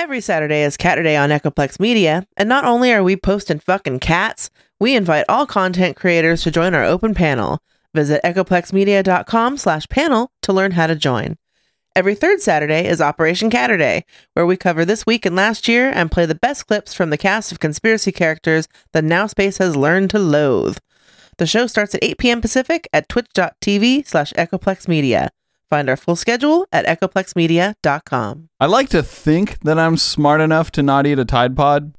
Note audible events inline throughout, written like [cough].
Every Saturday is Catterday on Echoplex Media, and not only are we posting fucking cats, we invite all content creators to join our open panel. Visit echoplexmedia.com slash panel to learn how to join. Every third Saturday is Operation Catterday, where we cover this week and last year and play the best clips from the cast of conspiracy characters that Now Space has learned to loathe. The show starts at 8 p.m. Pacific at twitch.tv slash echoplexmedia. Find our full schedule at echoplexmedia.com. I like to think that I'm smart enough to not eat a Tide Pod.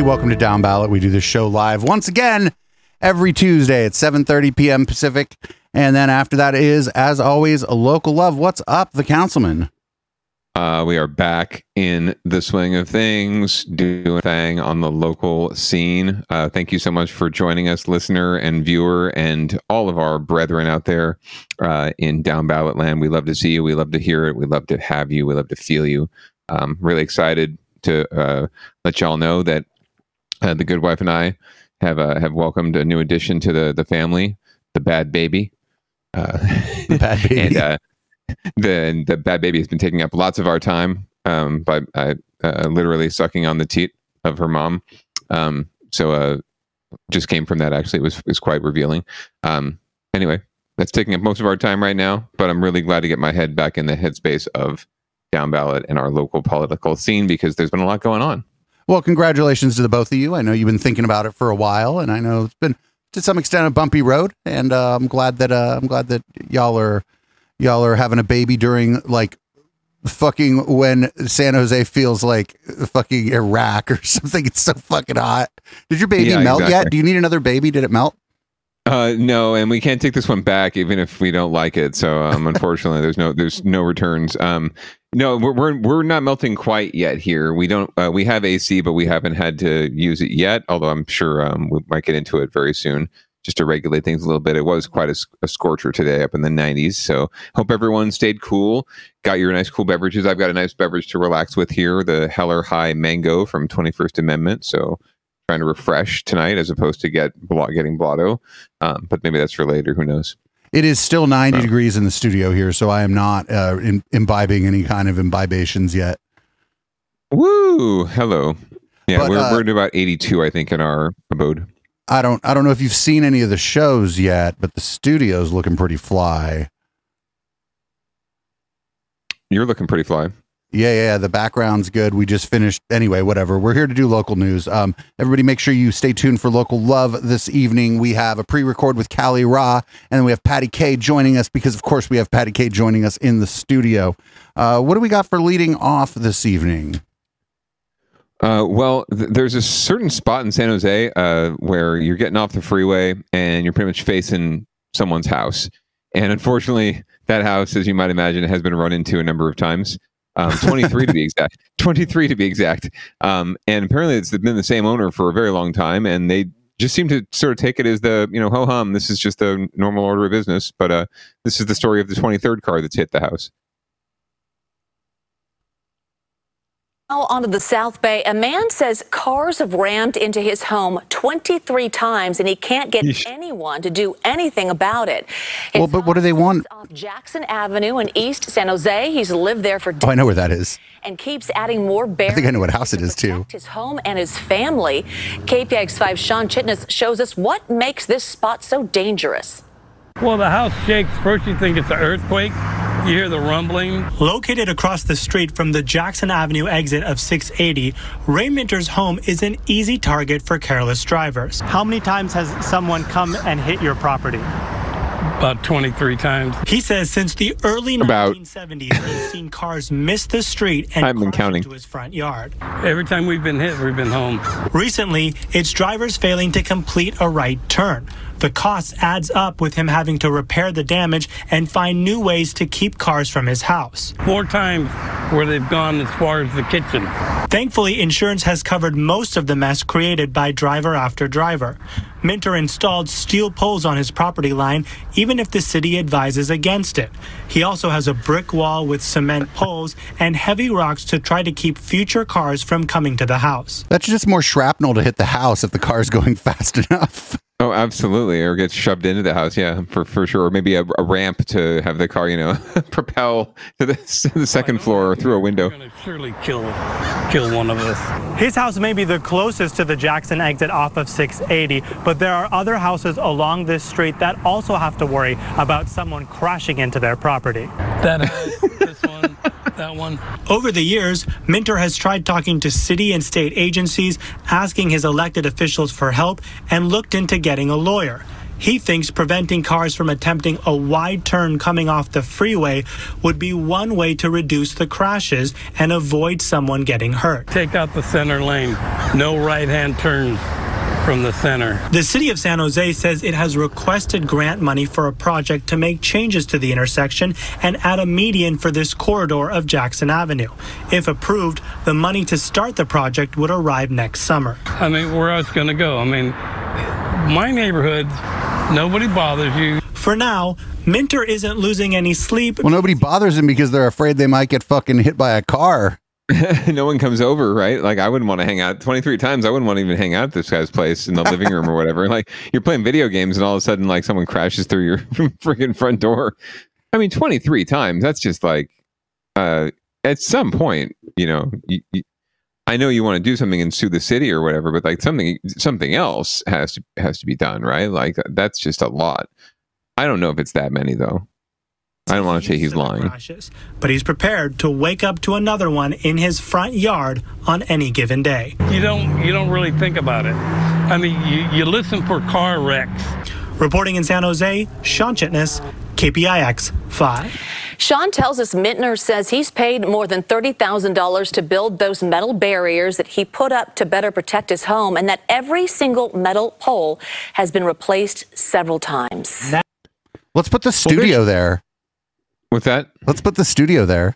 Everybody, welcome to Down Ballot. We do this show live once again every Tuesday at 7:30 p.m. Pacific. And then after that is, as always, a local love. What's up, the councilman? Uh, we are back in the swing of things, doing thing on the local scene. Uh, thank you so much for joining us, listener and viewer, and all of our brethren out there uh, in down ballot land. We love to see you. We love to hear it. We love to have you. We love to feel you. Um, really excited to uh, let y'all know that uh, the good wife and I have uh, have welcomed a new addition to the the family. the bad baby. Uh, [laughs] The bad baby. and uh, the the bad baby has been taking up lots of our time um, by uh, uh, literally sucking on the teat of her mom. Um, so uh, just came from that. Actually, it was was quite revealing. Um, anyway, that's taking up most of our time right now. But I'm really glad to get my head back in the headspace of down ballot and our local political scene because there's been a lot going on. Well, congratulations to the both of you. I know you've been thinking about it for a while, and I know it's been to some extent a bumpy road. And uh, I'm glad that uh, I'm glad that y'all are y'all are having a baby during like fucking when San Jose feels like fucking Iraq or [laughs] something. It's so fucking hot. Did your baby Yeah, melt yet? Do you need another baby? Did it melt? Uh, no, and we can't take this one back even if we don't like it. So um, [laughs] unfortunately, there's no there's no returns. Um, no, we're, we're we're not melting quite yet here. We don't uh, we have AC, but we haven't had to use it yet. Although I'm sure um, we might get into it very soon, just to regulate things a little bit. It was quite a scorcher today up in the 90s. So hope everyone stayed cool. Got your nice cool beverages. I've got a nice beverage to relax with here, the Hell or High Mango from 21st Amendment. So trying to refresh tonight as opposed to get getting blotto. Um, but maybe that's for later. Who knows? It is still 90 Oh. degrees in the studio here, so I am not uh, in, imbibing any kind of imbibations yet. Woo! Hello. Yeah, But, we're uh, we're at about 82, I think, in our abode. I don't I don't know if you've seen any of the shows yet, but the studio's looking pretty fly. You're looking pretty fly. Yeah, yeah, the background's good. We just finished anyway, whatever. We're here to do local news. Um everybody make sure you stay tuned for local love this evening. We have a pre-record with Callie Ra and then we have Patty K joining us because of course we have Patty K joining us in the studio. Uh what do we got for leading off this evening? Uh, well, th- there's a certain spot in San Jose uh, where you're getting off the freeway and you're pretty much facing someone's house. And unfortunately, that house, as you might imagine, has been run into a number of times. Um, 23 to be exact. [laughs] 23 to be exact. Um, and apparently, it's been the same owner for a very long time, and they just seem to sort of take it as the you know ho hum. This is just the normal order of business. But uh, this is the story of the 23rd car that's hit the house. Now onto the South Bay. A man says cars have rammed into his home 23 times and he can't get Yeesh. anyone to do anything about it. Well, but what do they want? Off Jackson Avenue in East San Jose. He's lived there for Oh, I know where that is. and keeps adding more barriers. think I know what house it is, too. His home and his family. KPIX5 Sean Chitnis shows us what makes this spot so dangerous. Well, the house shakes. First, you think it's an earthquake. You hear the rumbling. Located across the street from the Jackson Avenue exit of 680, Ray Minter's home is an easy target for careless drivers. How many times has someone come and hit your property? About 23 times. He says since the early About- 1970s, he's seen cars miss the street and I haven't been counting. into his front yard. Every time we've been hit, we've been home. Recently, it's drivers failing to complete a right turn. The cost adds up with him having to repair the damage and find new ways to keep cars from his house. Four times where they've gone as far as the kitchen. Thankfully, insurance has covered most of the mess created by driver after driver. Minter installed steel poles on his property line, even if the city advises against it. He also has a brick wall with cement poles and heavy rocks to try to keep future cars from coming to the house. That's just more shrapnel to hit the house if the car's going [laughs] fast enough. Oh, absolutely. Or gets shoved into the house. Yeah, for, for sure. Or maybe a, a ramp to have the car, you know, [laughs] propel to the, to the oh, second floor or through a window. They're going to surely kill, kill one of us. His house may be the closest to the Jackson exit off of 680, but there are other houses along this street that also have to worry about someone crashing into their property. That house, this one, that one. Over the years, Minter has tried talking to city and state agencies, asking his elected officials for help, and looked into getting a lawyer. He thinks preventing cars from attempting a wide turn coming off the freeway would be one way to reduce the crashes and avoid someone getting hurt. Take out the center lane. No right hand turns from the center. The city of San Jose says it has requested grant money for a project to make changes to the intersection and add a median for this corridor of Jackson Avenue. If approved, the money to start the project would arrive next summer. I mean, where else going to go? I mean, my neighborhood, nobody bothers you. For now, Minter isn't losing any sleep Well, nobody bothers him because they're afraid they might get fucking hit by a car. [laughs] no one comes over, right? Like I wouldn't want to hang out 23 times. I wouldn't want to even hang out at this guy's place in the living room or whatever. Like you're playing video games and all of a sudden like someone crashes through your [laughs] freaking front door. I mean, 23 times. That's just like uh at some point, you know, you, you, I know you want to do something and sue the city or whatever, but like something something else has to has to be done, right? Like that's just a lot. I don't know if it's that many though. I don't want to say he's lying. Crashes, but he's prepared to wake up to another one in his front yard on any given day. You don't you don't really think about it. I mean, you, you listen for car wrecks. Reporting in San Jose, Sean Chitnis, KPIX 5. Sean tells us Mintner says he's paid more than $30,000 to build those metal barriers that he put up to better protect his home, and that every single metal pole has been replaced several times. Let's put the studio there. With that, Let's put the studio there.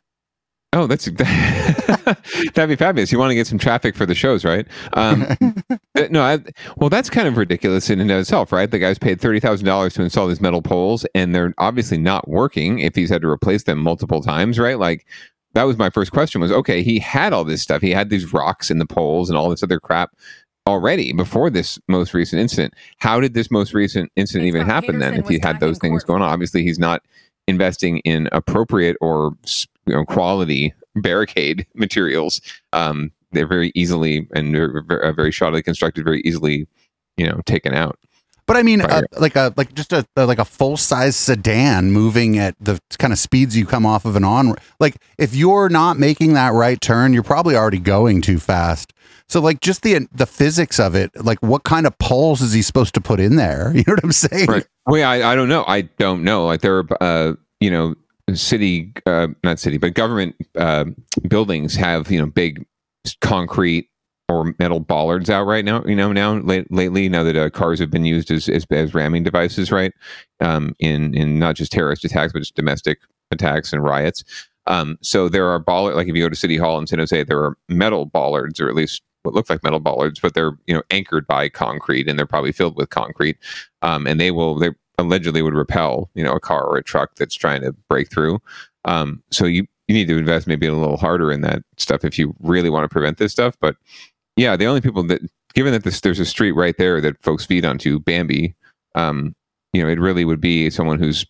Oh, that's [laughs] that'd be fabulous. You want to get some traffic for the shows, right? Um, [laughs] no, I, well, that's kind of ridiculous in and of itself, right? The guy's paid thirty thousand dollars to install these metal poles, and they're obviously not working. If he's had to replace them multiple times, right? Like that was my first question. Was okay, he had all this stuff. He had these rocks in the poles and all this other crap already before this most recent incident. How did this most recent incident even happen then? If he had those things going on, obviously he's not investing in appropriate or you know, quality barricade [laughs] materials. Um, they're very easily and very, very shoddily constructed, very easily, you know, taken out. But I mean, uh, like a like just a, a like a full size sedan moving at the kind of speeds you come off of an on. Like if you're not making that right turn, you're probably already going too fast. So like just the the physics of it, like what kind of poles is he supposed to put in there? [laughs] You know what I'm saying? Right. Well, yeah, I, I don't know. I don't know. Like there are, uh, you know, city, uh, not city, but government uh, buildings have you know big concrete or metal bollards out right now. You know, now late, lately, now that uh, cars have been used as, as as ramming devices, right? Um, in in not just terrorist attacks, but just domestic attacks and riots. Um, so there are bollard like if you go to City Hall in San Jose, there are metal bollards, or at least what look like metal bollards, but they're you know anchored by concrete and they're probably filled with concrete. Um, and they will they allegedly would repel you know a car or a truck that's trying to break through. Um, so you you need to invest maybe a little harder in that stuff if you really want to prevent this stuff. But yeah, the only people that given that this, there's a street right there that folks feed onto Bambi, um, you know, it really would be someone who's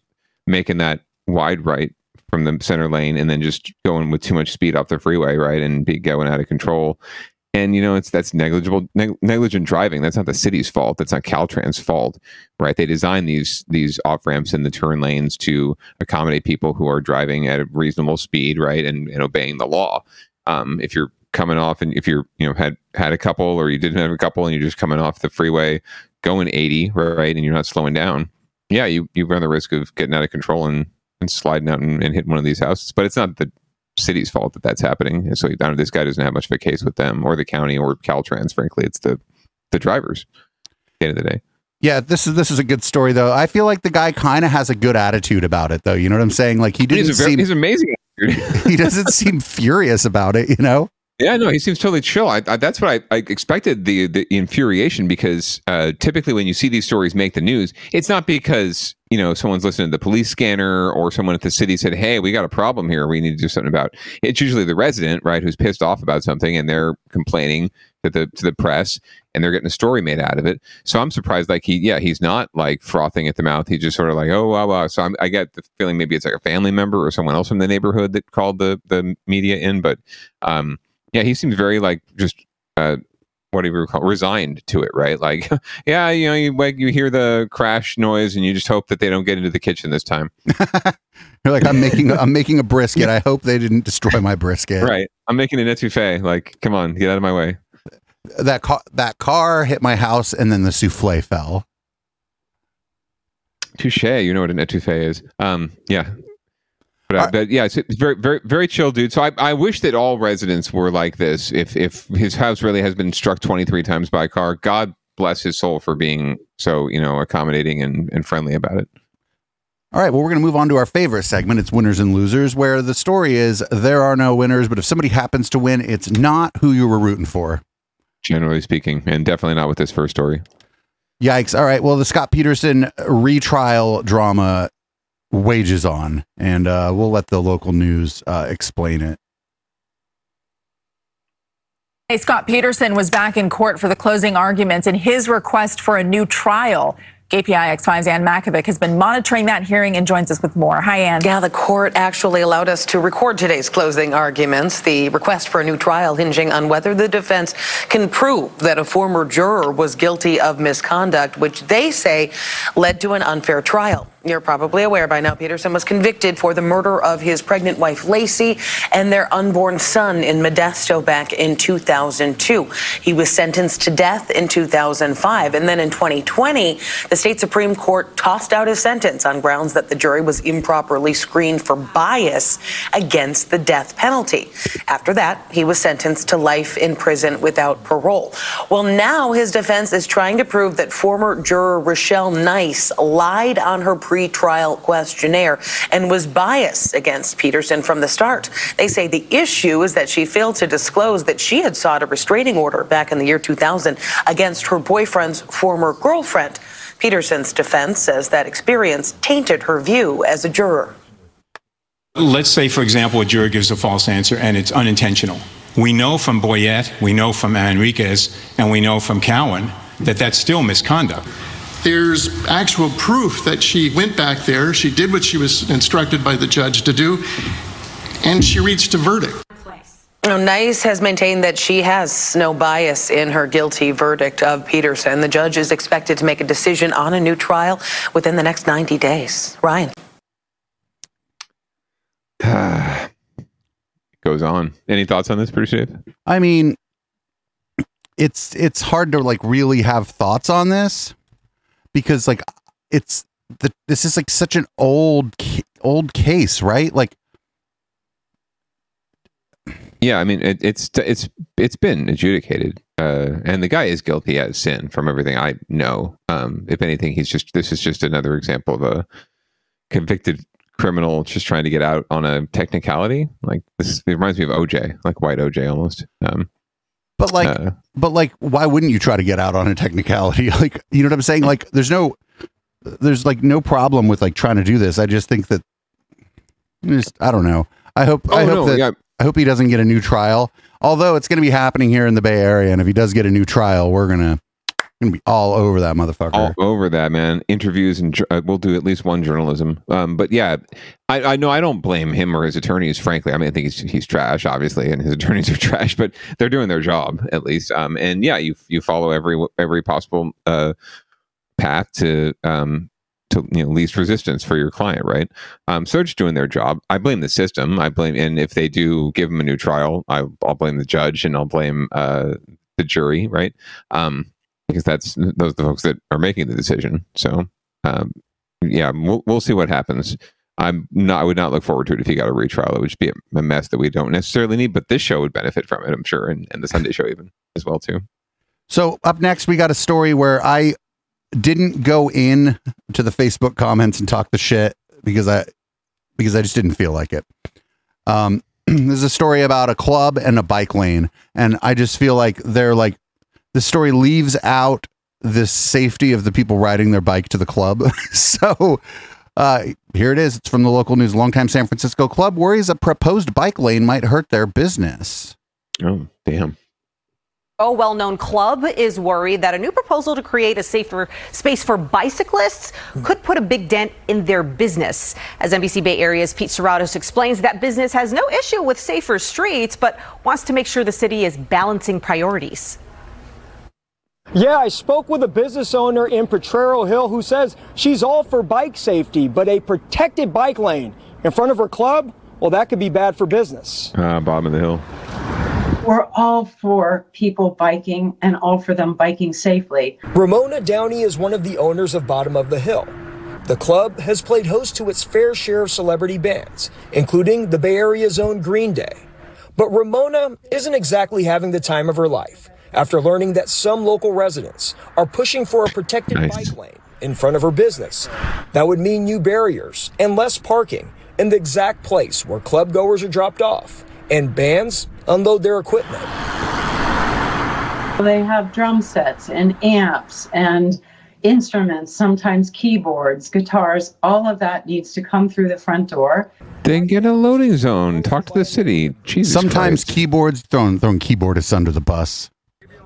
making that wide right from the center lane and then just going with too much speed off the freeway, right, and be going out of control. And you know, it's that's negligible, neg- negligent driving. That's not the city's fault. That's not Caltrans' fault, right? They design these these off ramps in the turn lanes to accommodate people who are driving at a reasonable speed, right, and, and obeying the law. Um, if you're coming off and if you're you know had had a couple or you didn't have a couple and you're just coming off the freeway going 80 right and you're not slowing down yeah you you run the risk of getting out of control and, and sliding out and, and hitting one of these houses but it's not the city's fault that that's happening and so this guy doesn't have much of a case with them or the county or caltrans frankly it's the the drivers at the end of the day Yeah, this is this is a good story though. I feel like the guy kind of has a good attitude about it though. You know what I'm saying? Like he didn't he's, very, seem he's amazing [laughs] he doesn't seem furious about it. You know? Yeah, no, he seems totally chill. I, I, that's what I, I expected the the infuriation because uh, typically when you see these stories make the news, it's not because you know someone's listening to the police scanner or someone at the city said, "Hey, we got a problem here. We need to do something about." It. It's usually the resident, right, who's pissed off about something and they're complaining to the to the press and they're getting a story made out of it. So I'm surprised, like he, yeah, he's not like frothing at the mouth. He's just sort of like, oh wow, wow. So I'm, I get the feeling maybe it's like a family member or someone else from the neighborhood that called the the media in, but um, yeah, he seems very like just uh, what do you call resigned to it, right? Like, [laughs] yeah, you know, you like you hear the crash noise and you just hope that they don't get into the kitchen this time, [laughs] You're like I'm making I'm making a brisket. I hope they didn't destroy my brisket. right? I'm making an etouffee. Like, come on, get out of my way. That car that car hit my house and then the souffle fell. Touche. You know what an etouffee is. Um, yeah. But, uh, but yeah, it's, very, very, very chill, dude. So I, I wish that all residents were like this. If, if his house really has been struck 23 times by a car, God bless his soul for being so, you know, accommodating and, and friendly about it. All right, well, we're going to move on to our favorite segment. It's winners and losers, where the story is there are no winners, but if somebody happens to win, it's not who you were rooting for. Generally speaking, and definitely not with this first story. Yikes. All right, well, the Scott Peterson retrial drama wages on, and uh, we'll let the local news uh, explain it. Hey, Scott Peterson was back in court for the closing arguments in his request for a new trial KPIX 5's Ann Makovec has been monitoring that hearing and joins us with more. Hi, Ann. Yeah, the court actually allowed us to record today's closing arguments. The request for a new trial hinging on whether the defense can prove that a former juror was guilty of misconduct, which they say led to an unfair trial. You're probably aware by now Peterson was convicted for the murder of his pregnant wife Laci and their unborn son in Modesto back in 2002. He was sentenced to death in 2005 and then in 2020 the state supreme court tossed out his sentence on grounds that the jury was improperly screened for bias against the death penalty. After that, he was sentenced to life in prison without parole. Well, now his defense is trying to prove that former juror Richelle Nice lied on her pre-trial questionnaire and was biased against Peterson from the start. They say the issue is that she failed to disclose that she had sought a restraining order back in the year 2000 against her boyfriend's former girlfriend. Peterson's defense says that experience tainted her view as a juror. Let's say, for example, a juror gives a false answer and it's unintentional. We know from Boyette, we know from Enriquez, and we know from Cowan that that's still misconduct there's actual proof that she went back there, she did what she was instructed by the judge to do, and she reached a verdict. Nice has maintained that she has no bias in her guilty verdict of Peterson. The judge is expected to make a decision on a new trial within the next 90 days. Ryan. [sighs] Goes on. Any thoughts on this, pretty safe? I mean, it's it's hard to like really have thoughts on this because like it's the this is like such an old old case, right? Like yeah, I mean it, it's it's it's been adjudicated, uh, and the guy is guilty as sin from everything I know. Um, if anything, he's just this is just another example of a convicted criminal just trying to get out on a technicality. Like this, it reminds me of OJ, like white OJ almost. Um, but like, uh, but like, why wouldn't you try to get out on a technicality? [laughs] Like, you know what I'm saying? Like, there's no, there's like no problem with like trying to do this. I just think that, just I don't know. I hope oh, I hope no, that yeah. I hope he doesn't get a new trial. Although it's going to be happening here in the Bay Area, and if he does get a new trial, we're gonna gonna be all over that motherfucker. All over that, man. Interviews and uh, we'll do at least one journalism. Um, but yeah, I, I know I don't blame him or his attorneys. Frankly, I mean, I think he's he's trash, obviously, and his [laughs] attorneys are trash. But they're doing their job at least. Um, and yeah, you you follow every every possible uh path to um to you know least resistance for your client, right? Um, so they're just doing their job. I blame the system. I blame, and if they do give them a new trial, I, will blame the judge and I'll blame uh, the jury, right? Um, because that's those are the folks that are making the decision. So, um, yeah, we'll we'll see what happens. I'm not. I would not look forward to it if he got a retrial. It would just be a, mess that we don't necessarily need. But this show would benefit from it, I'm sure, and, and the Sunday show even as well too. So up next, we got a story where I didn't go in to the Facebook comments and talk the shit because I because I just didn't feel like it. Um, [clears throat] there's a story about a club and a bike lane, and I just feel like they're like the story leaves out the safety of the people riding their bike to the club. [laughs] so uh, here it is. It's from the local news. Longtime San Francisco club worries a proposed bike lane might hurt their business. Oh, damn. A well known club is worried that a new proposal to create a safer space for bicyclists could put a big dent in their business. As NBC Bay Area's Pete Suratos explains, that business has no issue with safer streets, but wants to make sure the city is balancing priorities. Yeah, I spoke with a business owner in Potrero Hill who says she's all for bike safety, but a protected bike lane in front of her club, well, that could be bad for business. Uh, bottom of the hill. We're all for people biking and all for them biking safely. Ramona Downey is one of the owners of Bottom of the Hill. The club has played host to its fair share of celebrity bands, including the Bay Area's own Green Day. But Ramona isn't exactly having the time of her life after learning that some local residents are pushing for a protected nice. bike lane in front of her business. That would mean new barriers and less parking in the exact place where club goers are dropped off and bands unload their equipment. They have drum sets and amps and instruments, sometimes keyboards, guitars, all of that needs to come through the front door. Then get a loading zone. Talk to the city. Jesus Sometimes Christ. keyboards throwing throwing keyboardists under the bus.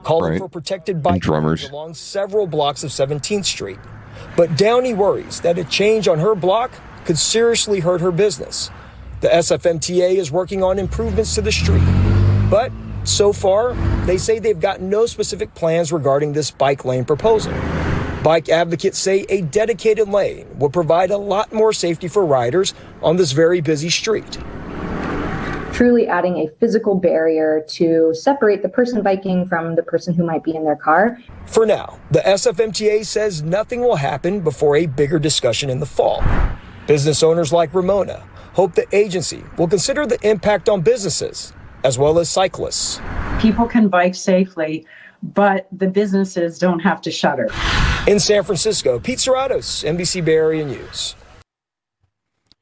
calling Right. for protected bike drummers. along several blocks of 17th Street. But Downey worries that a change on her block could seriously hurt her business. The SFMTA is working on improvements to the street. But so far, they say they've got no specific plans regarding this bike lane proposal. Bike advocates say a dedicated lane would provide a lot more safety for riders on this very busy street. truly adding a physical barrier to separate the person biking from the person who might be in their car. For now, the SFMTA says nothing will happen before a bigger discussion in the fall. Business owners like Ramona hope the agency will consider the impact on businesses as well as cyclists. People can bike safely, but the businesses don't have to shutter. In San Francisco, Pete Suratos, NBC Bay Area News.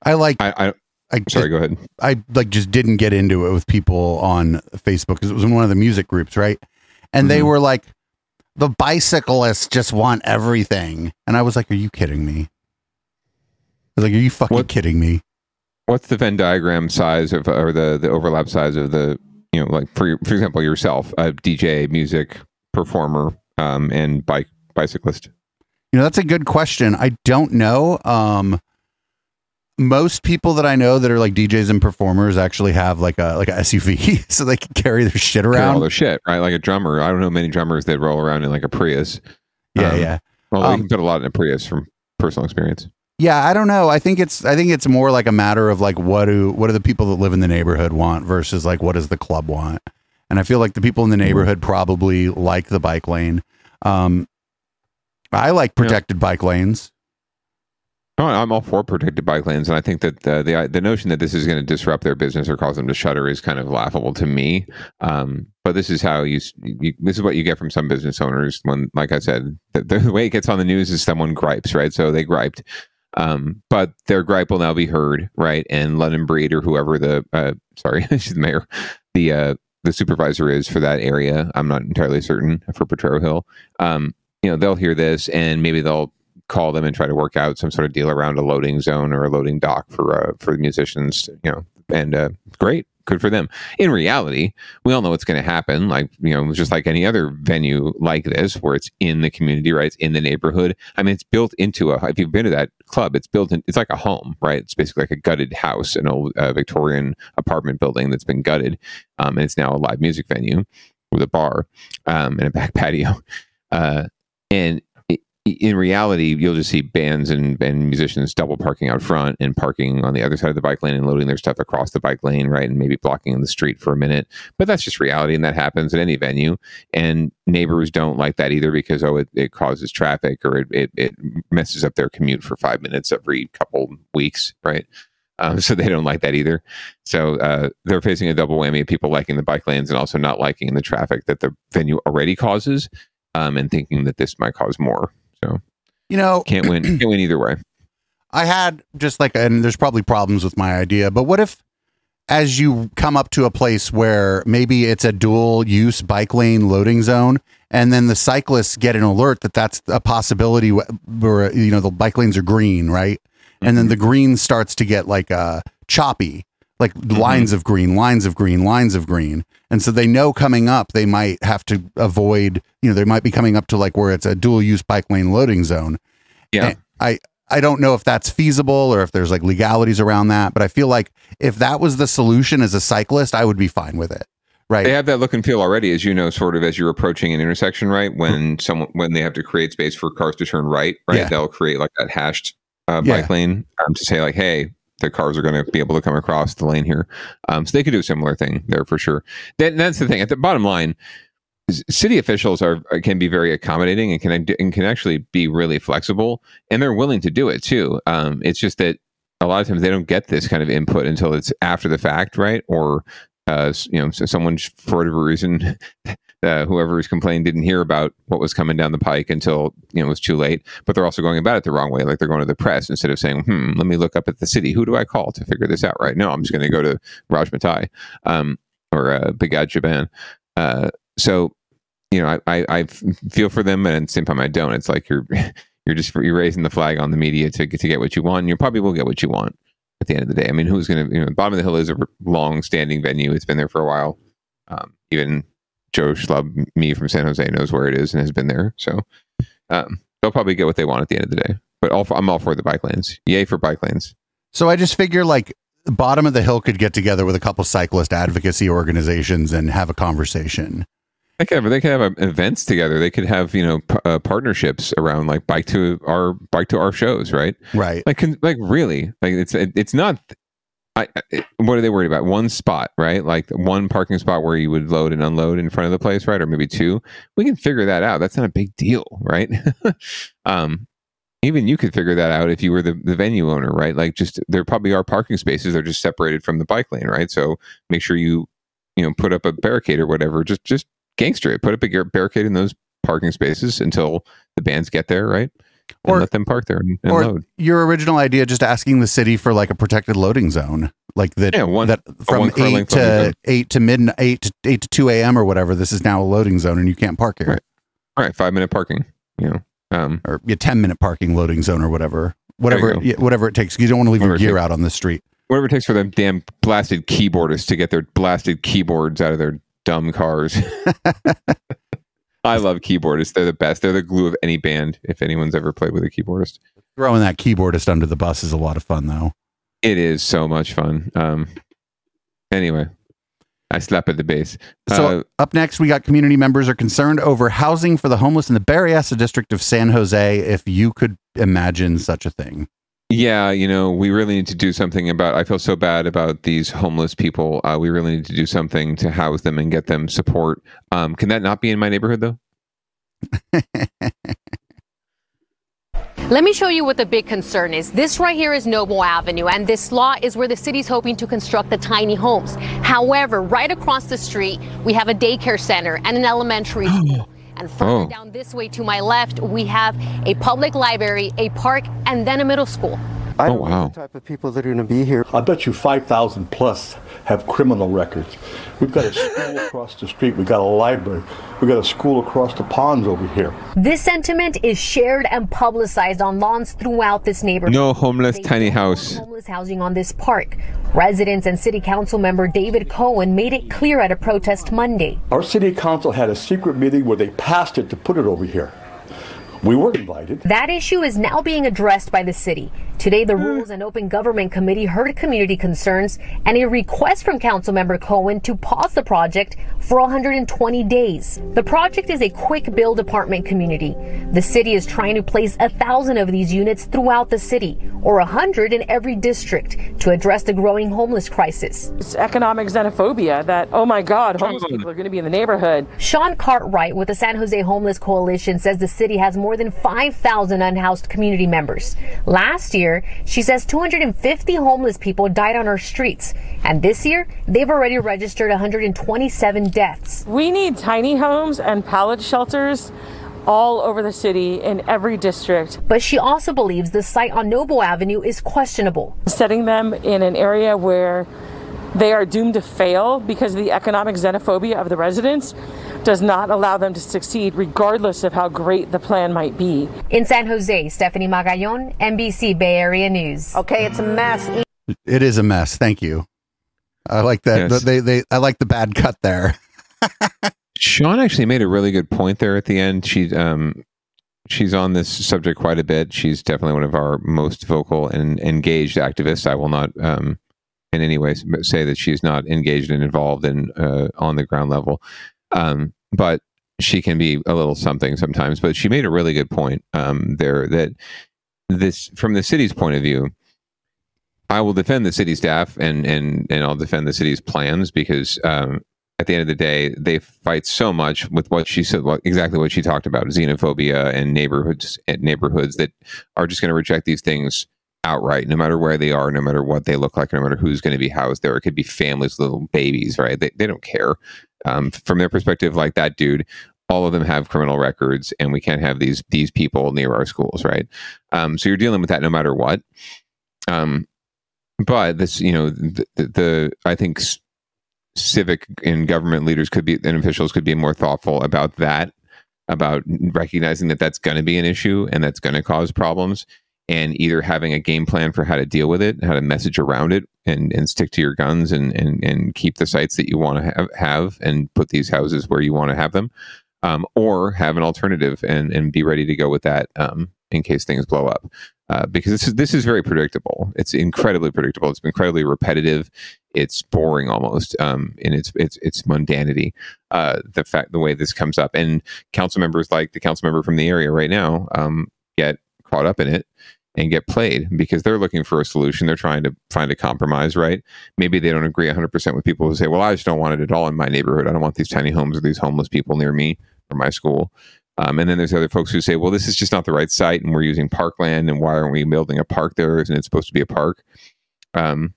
I like. I, I I sorry. Go ahead. I like just didn't get into it with people on Facebook because it was in one of the music groups, right? And they Mhm. were like, the bicyclists just want everything, and I was like, "Are you kidding me?" I was like, "Are you fucking kidding me?" What's the Venn diagram size of, or the the overlap size of the, you know, like for for example yourself, a DJ, music performer, um, and bike bicyclist. You know, that's a good question. I don't know. Um, most people that I know that are like DJs and performers actually have like a like a SUV, [laughs] so they can carry their shit around. Carry all their shit, right? Like a drummer. I don't know many drummers that roll around in like a Prius. Yeah, Um, yeah. Well, Um, you can put a lot in a Prius from personal experience. Yeah, I don't know. I think it's I think it's more like a matter of like what do what do the people that live in the neighborhood want versus like what does the club want. And I feel like the people in the neighborhood probably like the bike lane. Um I like protected bike lanes. Oh, I'm all for protected bike lanes, and I think that uh, the the notion that this is going to disrupt their business or cause them to shutter is kind of laughable to me. Um, but this is how you, you this is what you get from some business owners when, like I said, the, the way it gets on the news is someone gripes, right? So they griped, um, but their gripe will now be heard, right? And London Breed or whoever the uh, sorry, [laughs] she's the mayor, the uh, the supervisor is for that area. I'm not entirely certain for Potrero Hill. Um, you know, they'll hear this and maybe they'll call them and try to work out some sort of deal around a loading zone or a loading dock for uh, for the musicians. You know, and uh, great, good for them. In reality, we all know what's going to happen. Like you know, just like any other venue like this, where it's in the community, right? It's in the neighborhood. I mean, it's built into a. If you've been to that club, it's built in. It's like a home, right? It's basically like a gutted house, an old uh, Victorian apartment building that's been gutted, um, and it's now a live music venue with a bar um, and a back [laughs] patio. Uh, and in reality, you'll just see bands and, and musicians double parking out front and parking on the other side of the bike lane and loading their stuff across the bike lane, right? And maybe blocking the street for a minute. But that's just reality, and that happens at any venue. And neighbors don't like that either because, oh, it, it causes traffic or it, it, it messes up their commute for five minutes every couple weeks, right? Um, [laughs] so they don't like that either. So uh, they're facing a double whammy of people liking the bike lanes and also not liking the traffic that the venue already causes, um, and thinking that this might cause more. So You know, can't win. [clears throat] Can't win either way. I had just like, and there's probably problems with my idea, but what if, as you come up to a place where maybe it's a dual use bike lane loading zone, and then the cyclists get an alert that that's a possibility where, you know, the bike lanes are green, right? And then the green starts to get like uh, choppy, like lines of green, lines of green, lines of green. And so they know coming up, they might have to avoid, you know, they might be coming up to like where it's a dual use bike lane loading zone. Yeah. And I I don't know if that's feasible or if there's like legalities around that, but I feel like if that was the solution as a cyclist, I would be fine with it. Right. They have that look and feel already, as you know, sort of as you're approaching an intersection, right? When someone when they have to create space for cars to turn right, right? Yeah. They'll create like that hashed uh, Yeah. bike lane um, to say like, hey, the cars are going to be able to come across the lane here. Um, so they could do a similar thing there for sure. That's the thing. At the bottom line, city officials are can be very accommodating and can and can actually be really flexible, and they're willing to do it too. Um, it's just that a lot of times they don't get this kind of input until it's after the fact, right? Or uh, you know, so someone for whatever reason, [laughs] uh, whoever is complaining didn't hear about what was coming down the pike until you know it was too late. But they're also going about it the wrong way, like they're going to the press instead of saying, "Hmm, let me look up at the city. Who do I call to figure this out?" Right? No, I'm just going to go to Raj Mathai um, or uh, Bigad Shaban. Uh, so you know, I I feel for them, and at the same time, I don't. It's like you're [laughs] you're just you're raising the flag on the media to to get what you want. And you probably will get what you want. at the end of the day. I mean, who's going to, you know, Bottom of the Hill is a long standing venue. It's been there for a while. Um, even Joe Schlub, me from San Jose, knows where it is and has been there. So um, they'll probably get what they want at the end of the day. But all for, I'm all for the bike lanes. Yay for bike lanes. So I just figure like bottom of the hill could get together with a couple cyclist advocacy organizations and have a conversation. They could have they could have uh, events together. They could have you know p- uh, partnerships around like bike to our bike to our shows, right? Right. Like con- like really like it's it, it's not. I, what are they worried about? One spot, right? Like one parking spot where you would load and unload in front of the place, right? Or maybe two. We can figure that out. That's not a big deal, right? [laughs] um, even you could figure that out if you were the, the venue owner, right? Like just there probably are parking spaces. They're just separated from the bike lane, right? So make sure you you know put up a barricade or whatever. Just just gangster it. Put up a barricade in those parking spaces until the bands get there, right? Or- let them park there and, and or load. your original idea, just asking the city for like a protected loading zone, like that. Yeah, one- that from eight to eight to midnight, eight to eight to two a.m. or whatever. This is now a loading zone, and you can't park here. Right. All right, five minute parking. You know, um, or yeah, ten minute parking loading zone or whatever, whatever, yeah, whatever it takes. You don't want to leave your Whatever it gear out on the street. whatever it takes for them damn blasted keyboardists to get their blasted keyboards out of their dumb cars. [laughs] I love keyboardists. They're the best. They're the glue of any band. If anyone's ever played with a keyboardist, Throwing that keyboardist under the bus is a lot of fun, though. it is so much fun. Um, anyway, I slap at the base. So Uh, up next, we got community members are concerned over housing for the homeless in the Berryessa district of San Jose. If you could imagine such a thing, Yeah, you know, we really need to do something about. I feel so bad about these homeless people. Uh, we really need to do something to house them and get them support. Um, can that not be in my neighborhood though? [laughs] Let me show you what the big concern is. This right here is Noble Avenue, and this lot is where the city's hoping to construct the tiny homes. However, right across the street, we have a daycare center and an elementary [gasps] school. And further Oh. down this way to my left, we have a public library, a park, and then a middle school. I Oh, don't know the type of people that are going to be here. I bet you 5,000 plus have criminal records. We've got a school [laughs] across the street. We've got a library. We've got a school across the ponds over here. This sentiment is shared and publicized on lawns throughout this neighborhood. No homeless tiny house. homeless housing on this park. Residents and city council member David Cohen made it clear at a protest Monday. Our city council had a secret meeting where they passed it to put it over here. We weren't invited. That issue is now being addressed by the city. Today, the hmm. Rules and Open Government Committee heard community concerns and a request from Councilmember Cohen to pause the project for 120 days. The project is a quick build apartment community. The city is trying to place a thousand of these units throughout the city, or a hundred in every district, to address the growing homeless crisis. It's economic xenophobia that, oh my God, homeless people are going to be in the neighborhood. Shaunn Cartwright with the San Jose Homeless Coalition says the city has more than 5,000 unhoused community members. Last year, she says 250 homeless people died on our streets. And this year, they've already registered 127 deaths. We need tiny homes and pallet shelters all over the city in every district. But she also believes the site on Noble Avenue is questionable. Setting them in an area where they are doomed to fail because the economic xenophobia of the residents does not allow them to succeed, regardless of how great the plan might be. In San Jose, Stephanie Magallon, NBC Bay Area News. Okay, it's a mess. it is a mess. Thank you. I like that. Yes. They they I like the bad cut there. [laughs] Sean actually made a really good point there at the end. She um she's on this subject quite a bit. She's definitely one of our most vocal and engaged activists. I will not um in any way say that she's not engaged and involved in uh, on the ground level. Um but she can be a little something sometimes, but she made a really good point um there that this from the city's point of view, I will defend the city staff and and and I'll defend the city's plans because um, at the end of the day, they fight so much with what she said, what, exactly what she talked about, xenophobia and neighborhoods and neighborhoods that are just going to reject these things outright, no matter where they are, no matter what they look like, no matter who's going to be housed there. It could be families, little babies, right? They they don't care. Um, from their perspective, like that dude, all of them have criminal records, and we can't have these these people near our schools, right? Um, so you're dealing with that no matter what. Um, but this, you know, the, the, the I think civic and government leaders could be and officials could be more thoughtful about that, about recognizing that that's going to be an issue and that's going to cause problems, and either having a game plan for how to deal with it, how to message around it, and and stick to your guns and and and keep the sites that you want to have, have and put these houses where you want to have them, um, or have an alternative and and be ready to go with that um, in case things blow up. Uh, because this is this is very predictable. It's incredibly predictable. It's incredibly repetitive. It's boring almost um, in its its its mundanity. Uh, the fact the way this comes up and council members like the council member from the area right now um, get caught up in it and get played because they're looking for a solution. They're trying to find a compromise, right? Maybe they don't agree 100% with people who say, well, I just don't want it at all in my neighborhood. I don't want these tiny homes or these homeless people near me or my school. Um, and then there's other folks who say, well, this is just not the right site and we're using parkland and why aren't we building a park there? Isn't it supposed to be a park? Um,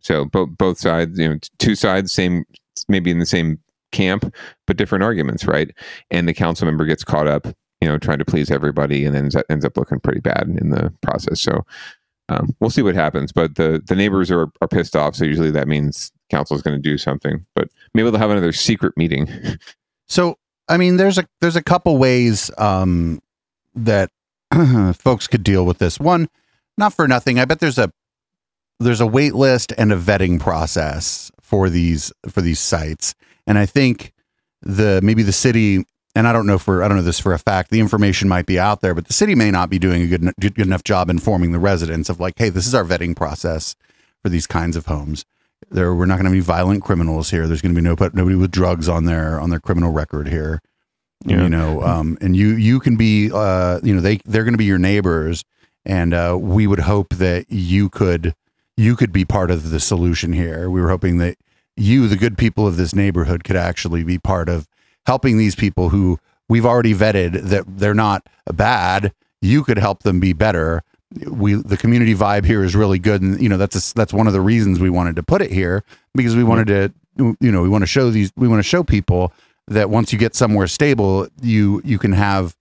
so both both sides, you know, two sides, same, maybe in the same camp, but different arguments, right? And the council member gets caught up you know, trying to please everybody, and then ends ends up looking pretty bad in the process. So um, we'll see what happens. But the the neighbors are are pissed off, so usually that means council is going to do something. But maybe they'll have another secret meeting. [laughs] So, I mean, there's a there's a couple ways um, that [clears throat] folks could deal with this. One, not for nothing. I bet there's a there's a wait list and a vetting process for these for these sites, and I think the maybe the city and I don't know for I don't know this for a fact. The information might be out there, but the city may not be doing a good good enough job informing the residents of like, hey, this is our vetting process for these kinds of homes. There, we're not going to be violent criminals here. There's going to be no nobody with drugs on their on their criminal record here. Yeah. You know, um, and you you can be, uh, you know, they they're going to be your neighbors, and uh, we would hope that you could you could be part of the solution here. We were hoping that you, the good people of this neighborhood, could actually be part of helping these people who we've already vetted that they're not bad. You could help them be better. We the community vibe here is really good, and you know that's a, that's one of the reasons we wanted to put it here because we wanted to you know we want to show these we want to show people that once you get somewhere stable, you you can have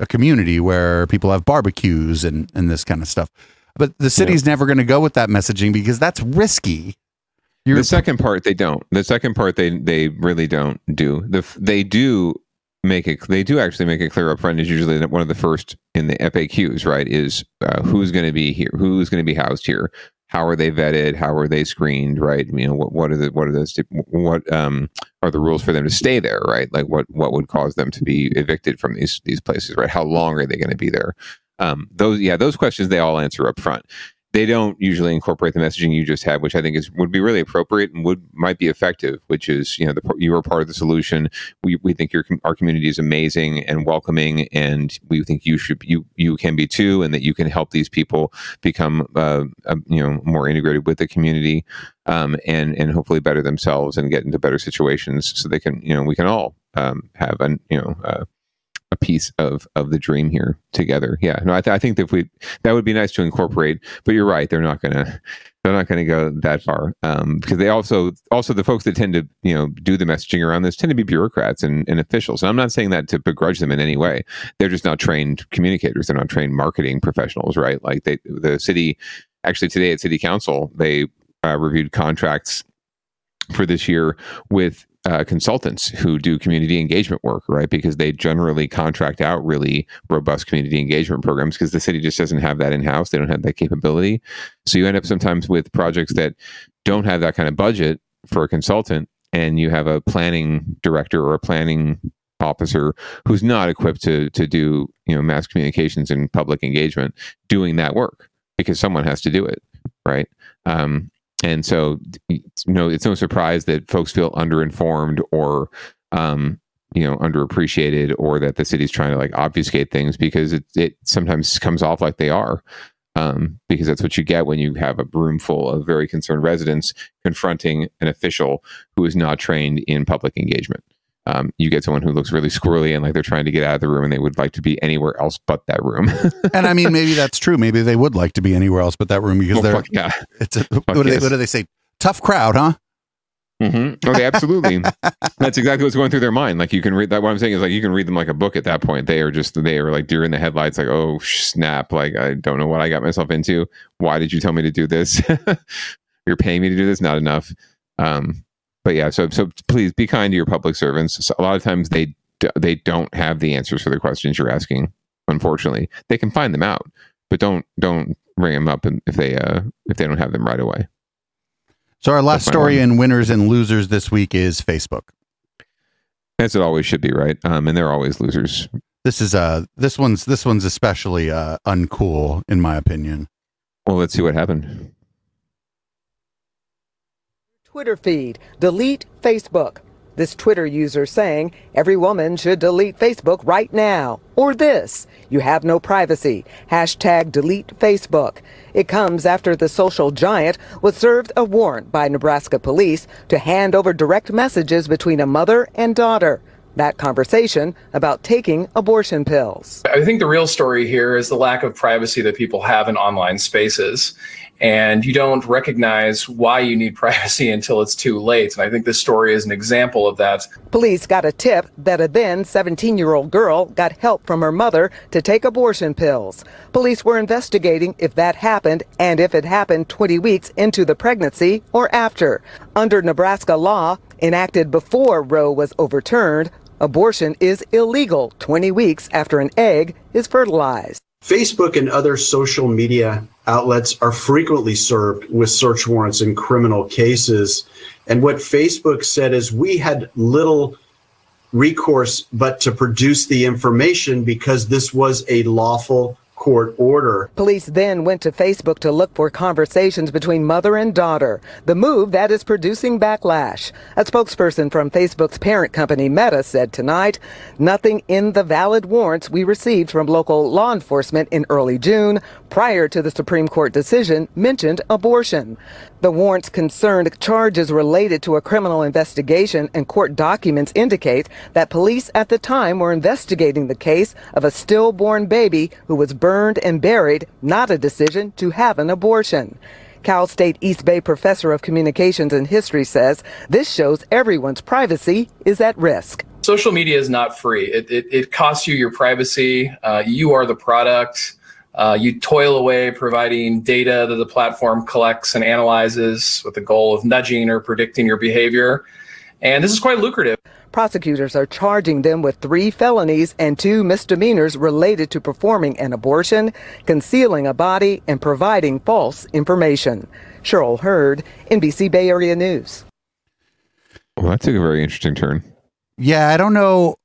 a community where people have barbecues and and this kind of stuff. But the city's never going to go with that messaging because that's risky. The second part they don't. The second part they they really don't do. The they do make it. They do actually make it clear up front. Is usually one of the first in the FAQs. Right? Is uh, who's going to be here? Who's going to be housed here? How are they vetted? How are they screened? Right? You know what? What are the what are those what um are the rules for them to stay there? Right? Like what what would cause them to be evicted from these these places? Right? How long are they going to be there? Um, those yeah, those questions they all answer up front they don't usually incorporate the messaging you just had, which I think is would be really appropriate and would might be effective. Which is, you know, the, you are part of the solution. We, we think your our community is amazing and welcoming, and we think you should you you can be too, and that you can help these people become uh, uh, you know more integrated with the community, um, and and hopefully better themselves and get into better situations so they can you know we can all um, have an you know. Uh, a piece of of the dream here together. Yeah, no, I, th- I think that we that would be nice to incorporate. But you're right; they're not gonna they're not gonna go that far um, because they also also the folks that tend to you know do the messaging around this tend to be bureaucrats and, and officials. And I'm not saying that to begrudge them in any way. They're just not trained communicators. They're not trained marketing professionals, right? Like they the city actually today at city council they uh, reviewed contracts for this year with uh, consultants who do community engagement work, right? Because they generally contract out really robust community engagement programs because the city just doesn't have that in house. They don't have that capability. So you end up sometimes with projects that don't have that kind of budget for a consultant, and you have a planning director or a planning officer who's not equipped to to do you know mass communications and public engagement doing that work because someone has to do it, right? Um, and so you know it's no surprise that folks feel underinformed or um, you know underappreciated or that the city's trying to like obfuscate things because it it sometimes comes off like they are um, because that's what you get when you have a room full of very concerned residents confronting an official who is not trained in public engagement um, you get someone who looks really squirrely and like they're trying to get out of the room and they would like to be anywhere else but that room. [laughs] and I mean, maybe that's true. Maybe they would like to be anywhere else but that room because Well, they're yeah. It's a, [laughs] what, do they, what do they say? Tough crowd, huh? Mm-hmm. Okay, absolutely. [laughs] That's exactly what's going through their mind. Like you can read that. What I'm saying is like you can read them like a book at that point. They are just they are like deer in the headlights. Like oh snap! Like I don't know what I got myself into. Why did you tell me to do this? You're paying me to do this. Not enough. Um, but yeah. So so please be kind to your public servants. So a lot of times they they don't have the answers for the questions you're asking. Unfortunately, they can find them out. but don't don't ring them up if they uh if they don't have them right away. So our last story one. in winners and losers this week is Facebook. As it always should be, right? Um, and they're always losers. This is uh this one's this one's especially uh uncool in my opinion. Well, let's see what happened. Twitter feed, delete Facebook. This Twitter user saying every woman should delete Facebook right now. Or this, you have no privacy. Hashtag delete Facebook. It comes after the social giant was served a warrant by Nebraska police to hand over direct messages between a mother and daughter. That conversation about taking abortion pills. I think the real story here is the lack of privacy that people have in online spaces. And you don't recognize why you need [laughs] privacy until it's too late. And I think this story is an example of that. Police got a tip that a then 17 year old girl got help from her mother to take abortion pills. Police were investigating if that happened and if it happened 20 weeks into the pregnancy or after. Under Nebraska law, enacted before Roe was overturned, abortion is illegal 20 weeks after an egg is fertilized. Facebook and other social media outlets are frequently served with search warrants in criminal cases. And what Facebook said is we had little recourse but to produce the information because this was a lawful court order. Police then went to Facebook to look for conversations between mother and daughter, the move that is producing backlash. A spokesperson from Facebook's parent company Meta said tonight, nothing in the valid warrants we received from local law enforcement in early June prior to the Supreme Court decision mentioned abortion. The warrants concerned charges related to a criminal investigation and court documents indicate that police at the time were investigating the case of a stillborn baby who was burned and buried, not a decision to have an abortion. Cal State East Bay professor of communications and history says this shows everyone's privacy is at risk. Social media is not free, it, it, it costs you your privacy. Uh, you are the product. Uh, you toil away providing data that the platform collects and analyzes with the goal of nudging or predicting your behavior. And this is quite lucrative. Prosecutors are charging them with three felonies and two misdemeanors related to performing an abortion, concealing a body, and providing false information. Cheryl Hurd, NBC Bay Area News. Well, that took a very interesting turn. Yeah, I don't know.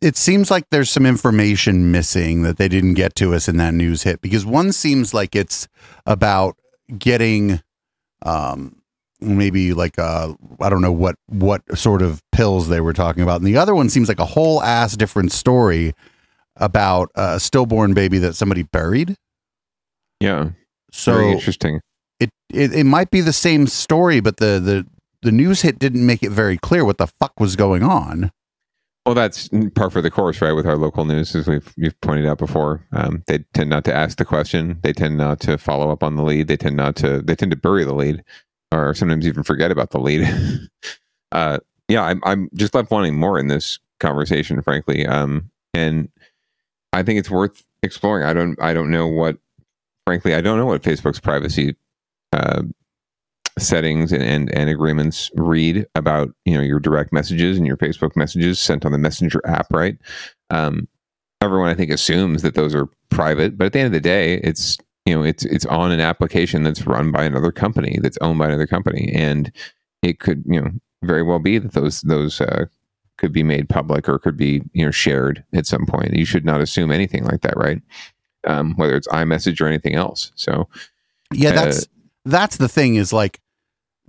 It seems like there's some information missing that they didn't get to us in that news hit because one seems like it's about getting um maybe like uh I don't know what what sort of pills they were talking about. And the other one seems like a whole ass different story about a stillborn baby that somebody buried. Yeah. So very interesting. It, it it might be the same story, but the the the news hit didn't make it very clear what the fuck was going on. Well, that's par for the course, right? With our local news, as we've you've pointed out before, um, they tend not to ask the question. They tend not to follow up on the lead. They tend not to. They tend to bury the lead, or sometimes even forget about the lead. [laughs] uh, yeah, I'm I'm just left wanting more in this conversation, frankly. Um, and I think it's worth exploring. I don't I don't know what, frankly, I don't know what Facebook's privacy uh, settings and, and and agreements read about you know your direct messages and your Facebook messages sent on the Messenger app, right? Um, everyone I think assumes that those are private, but at the end of the day, it's you know it's it's on an application that's run by another company that's owned by another company, and it could you know very well be that those those uh, could be made public or could be you know shared at some point. You should not assume anything like that, right? Um, whether it's iMessage or anything else. So Yeah, uh, that's that's the thing is like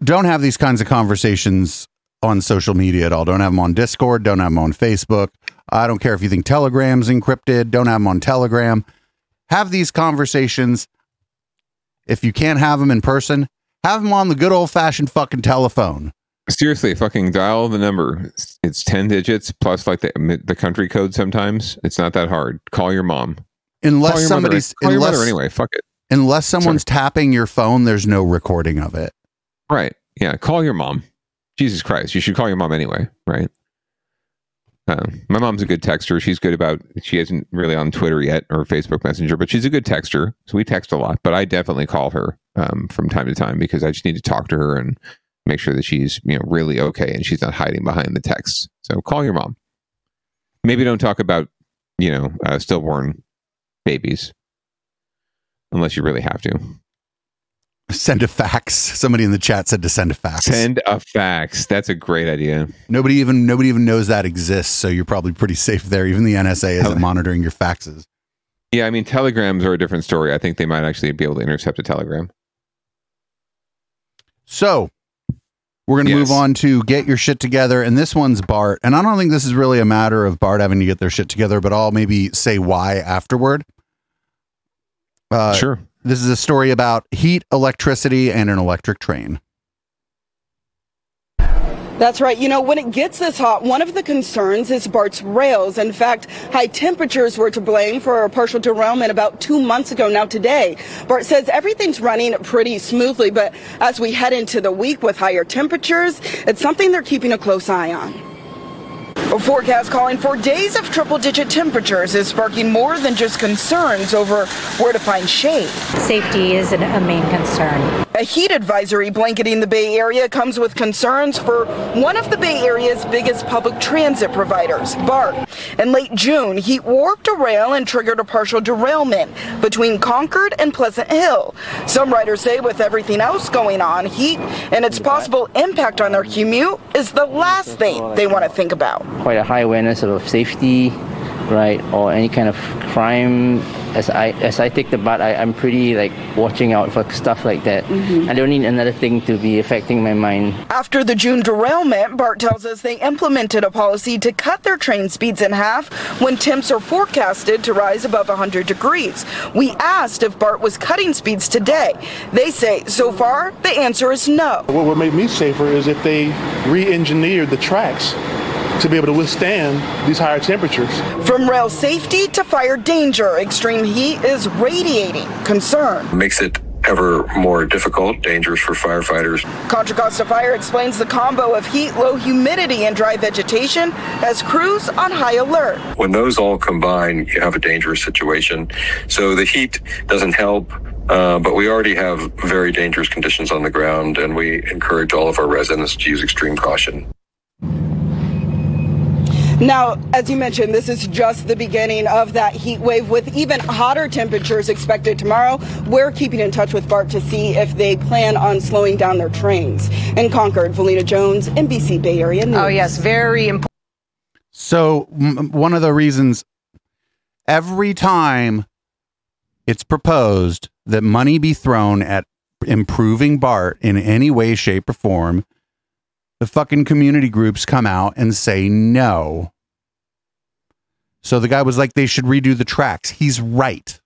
don't have these kinds of conversations on social media at all. Don't have them on Discord, don't have them on Facebook. I don't care if you think Telegram's encrypted, don't have them on Telegram. Have these conversations if you can't have them in person, have them on the good old-fashioned fucking telephone. Seriously, fucking dial the number. It's- ten digits plus like the the country code. Sometimes it's not that hard. Call your mom. Unless your mother- somebody's call your mother anyway. Fuck it. Unless someone's tapping your phone, there's no recording of it. Right. Yeah. Call your mom. Jesus Christ. You should call your mom anyway. Right. Uh, my mom's a good texter. She's good about. She isn't really on Twitter yet or Facebook Messenger, but she's a good texter. So we text a lot. But I definitely call her um, from time to time because I just need to talk to her and make sure that she's you know really okay and she's not hiding behind the texts. So call your mom. Maybe don't talk about you know uh, stillborn babies. unless you really have to. Send a fax. Somebody in the chat said to send a fax. Send a fax. That's a great idea. Nobody even nobody even knows that exists, so you're probably pretty safe there. Even the NSA isn't monitoring your faxes. Yeah, I mean, telegrams are a different story. I think they might actually be able to intercept a telegram. So we're going to move on to get your shit together. And this one's Bart. And I don't think this is really a matter of Bart having to get their shit together, but I'll maybe say why afterward. Uh, Sure. This is a story about heat, electricity, and an electric train. That's right. You know, when it gets this hot, one of the concerns is Bart's rails. In fact, high temperatures were to blame for a partial derailment about two months ago. Now today, Bart says everything's running pretty smoothly, but as we head into the week with higher temperatures, it's something they're keeping a close eye on. A forecast calling for days of triple digit temperatures is sparking more than just concerns over where to find shade. Safety is a main concern. A heat advisory blanketing the Bay Area comes with concerns for one of the Bay Area's biggest public transit providers, BART. In late June, heat warped a rail and triggered a partial derailment between Concord and Pleasant Hill. Some riders say with everything else going on, heat and its possible impact on their commute is the last thing they want to think about. Quite a high awareness of safety, right, or any kind of crime. As I as I take the BART, I, I'm pretty like watching out for stuff like that. Mm-hmm. I don't need another thing to be affecting my mind. After the June derailment, BART tells us they implemented a policy to cut their train speeds in half when temps are forecasted to rise above 100 degrees. We asked if BART was cutting speeds today. They say so far the answer is no. What would make me safer is if they re-engineered the tracks to be able to withstand these higher temperatures. From rail safety to fire danger, extreme heat is radiating concern. makes it ever more difficult, dangerous for firefighters. Contra Costa Fire explains the combo of heat, low humidity, and dry vegetation has crews on high alert. When those all combine, you have a dangerous situation. So the heat doesn't help. Uh, but we already have very dangerous conditions on the ground, and we encourage all of our residents to use extreme caution. Now, as you mentioned, this is just the beginning of that heat wave with even hotter temperatures expected tomorrow. We're keeping in touch with BART to see if they plan on slowing down their trains. In Concord, Velena Jones, NBC Bay Area News. Oh, yes, very important. So m- one of the reasons every time it's proposed that money be thrown at improving BART in any way, shape, or form, the fucking community groups come out and say no. So the guy was like, they should redo the tracks. He's right.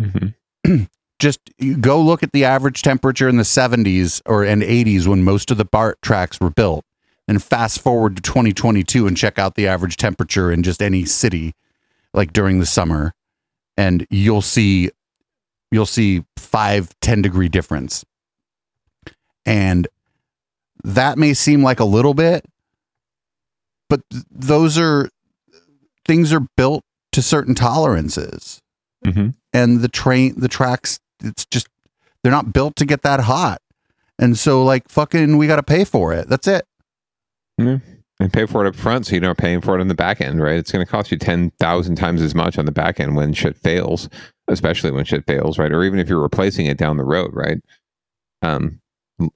Mm-hmm. [clears throat] Just go look at the average temperature in the 70s or and 80s when most of the BART tracks were built, and fast forward to 2022 and check out the average temperature in just any city, like during the summer, and you'll see you'll see five, 10 degree difference. And that may seem like a little bit, but th- those are things are built to certain tolerances. And the train, the tracks, it's just, they're not built to get that hot. And so, like, fucking, we got to pay for it. That's it. And pay for it up front so you're not paying for it on the back end, right? It's going to cost you 10,000 times as much on the back end when shit fails, especially when shit fails, right? Or even if you're replacing it down the road, right? Um,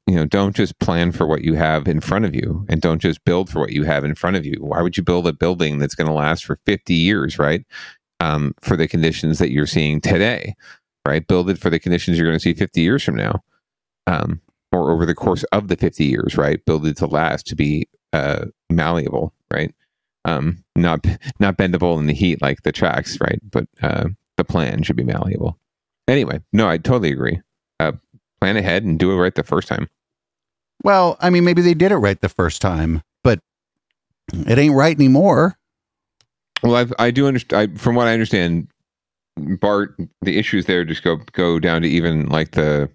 you know, don't just plan for what you have in front of you and don't just build for what you have in front of you. Why would you build a building that's going to last for 50 years, right? Um, for the conditions that you're seeing today, right? Build it for the conditions you're going to see 50 years from now. Um, or over the course of the 50 years, right? Build it to last, to be uh, malleable, right? Um, not not bendable in the heat like the tracks, right? But uh, the plan should be malleable. Anyway, no, I totally agree. Plan ahead and do it right the first time. Well, I mean, maybe they did it right the first time, but it ain't right anymore. Well, I've, I do understand. From what I understand, Bart, the issues there just go go down to even like the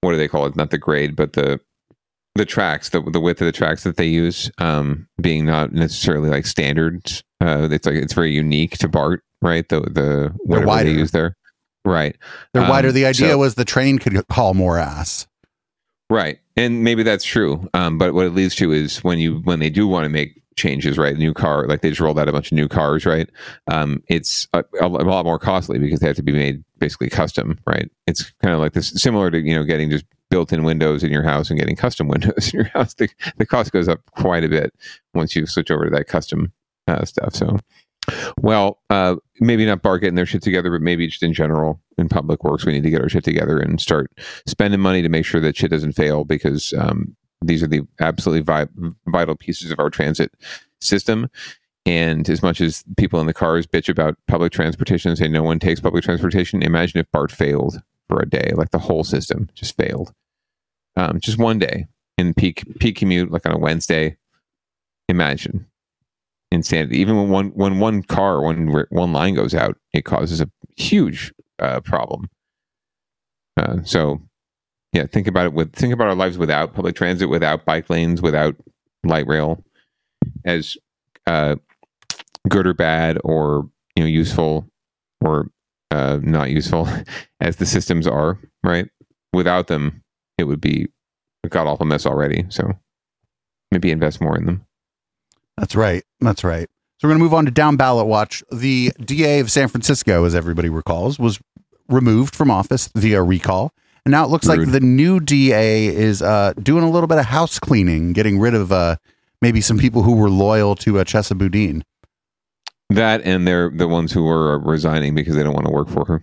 what do they call it? Not the grade, but the the tracks, the the width of the tracks that they use, um, being not necessarily like standards. Uh, it's like it's very unique to Bart, right? The the whatever they use there, right? They're wider. Um, The idea so- was the train could haul more ass. Right. And maybe that's true. Um, but what it leads to is when you when they do want to make changes, right? New car, like they just rolled out a bunch of new cars, right? Um, it's a, a lot more costly because they have to be made basically custom, right? It's kind of like this, similar to you know getting just built-in windows in your house and getting custom [laughs] windows in your house. The, the cost goes up quite a bit once you switch over to that custom uh, stuff. So, well, uh, maybe not BART getting their shit together, but maybe just in general in public works, we need to get our shit together and start spending money to make sure that shit doesn't fail because um, these are the absolutely vi- vital pieces of our transit system. And as much as people in the cars bitch about public transportation and say no one takes public transportation, imagine if BART failed for a day, like the whole system just failed. Um, just one day in peak peak commute, like on a Wednesday. Imagine insanity. Even when one when one car one one line goes out, it causes a huge uh, problem. Uh, so, yeah, think about it. With think about our lives without public transit, without bike lanes, without light rail, as uh, good or bad, or you know, useful or uh, not useful [laughs] as the systems are. Right, without them, it would be a god awful mess already. So, maybe invest more in them. That's right. That's right. So we're going to move on to down ballot watch. The DA of San Francisco, as everybody recalls, was removed from office via recall. And now it looks Rude. like the new DA is uh, doing a little bit of house cleaning, getting rid of uh, maybe some people who were loyal to uh, Chesa Boudin. That and they're the ones who are resigning because they don't want to work for her.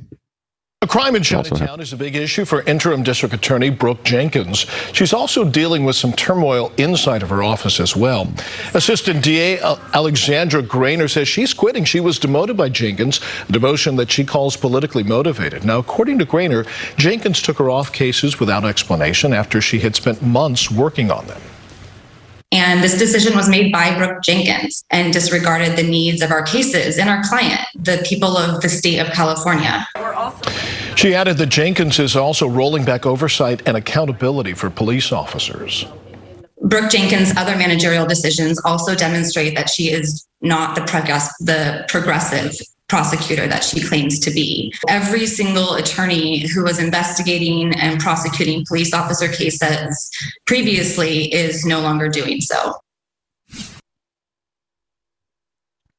A crime in Also Chinatown is a big issue for interim district attorney Brooke Jenkins. She's also dealing with some turmoil inside of her office as well. Assistant DA Alexandra Grayner says she's quitting. She was demoted by Jenkins, a demotion that she calls politically motivated. Now, according to Grayner, Jenkins took her off cases without explanation after she had spent months working on them. And this decision was made by Brooke Jenkins and disregarded the needs of our cases and our client, the people of the state of California. She added that Jenkins is also rolling back oversight and accountability for police officers. Brooke Jenkins' other managerial decisions also demonstrate that she is not the, progress- the progressive prosecutor that she claims to be. Every single attorney who was investigating and prosecuting police officer cases previously is no longer doing so.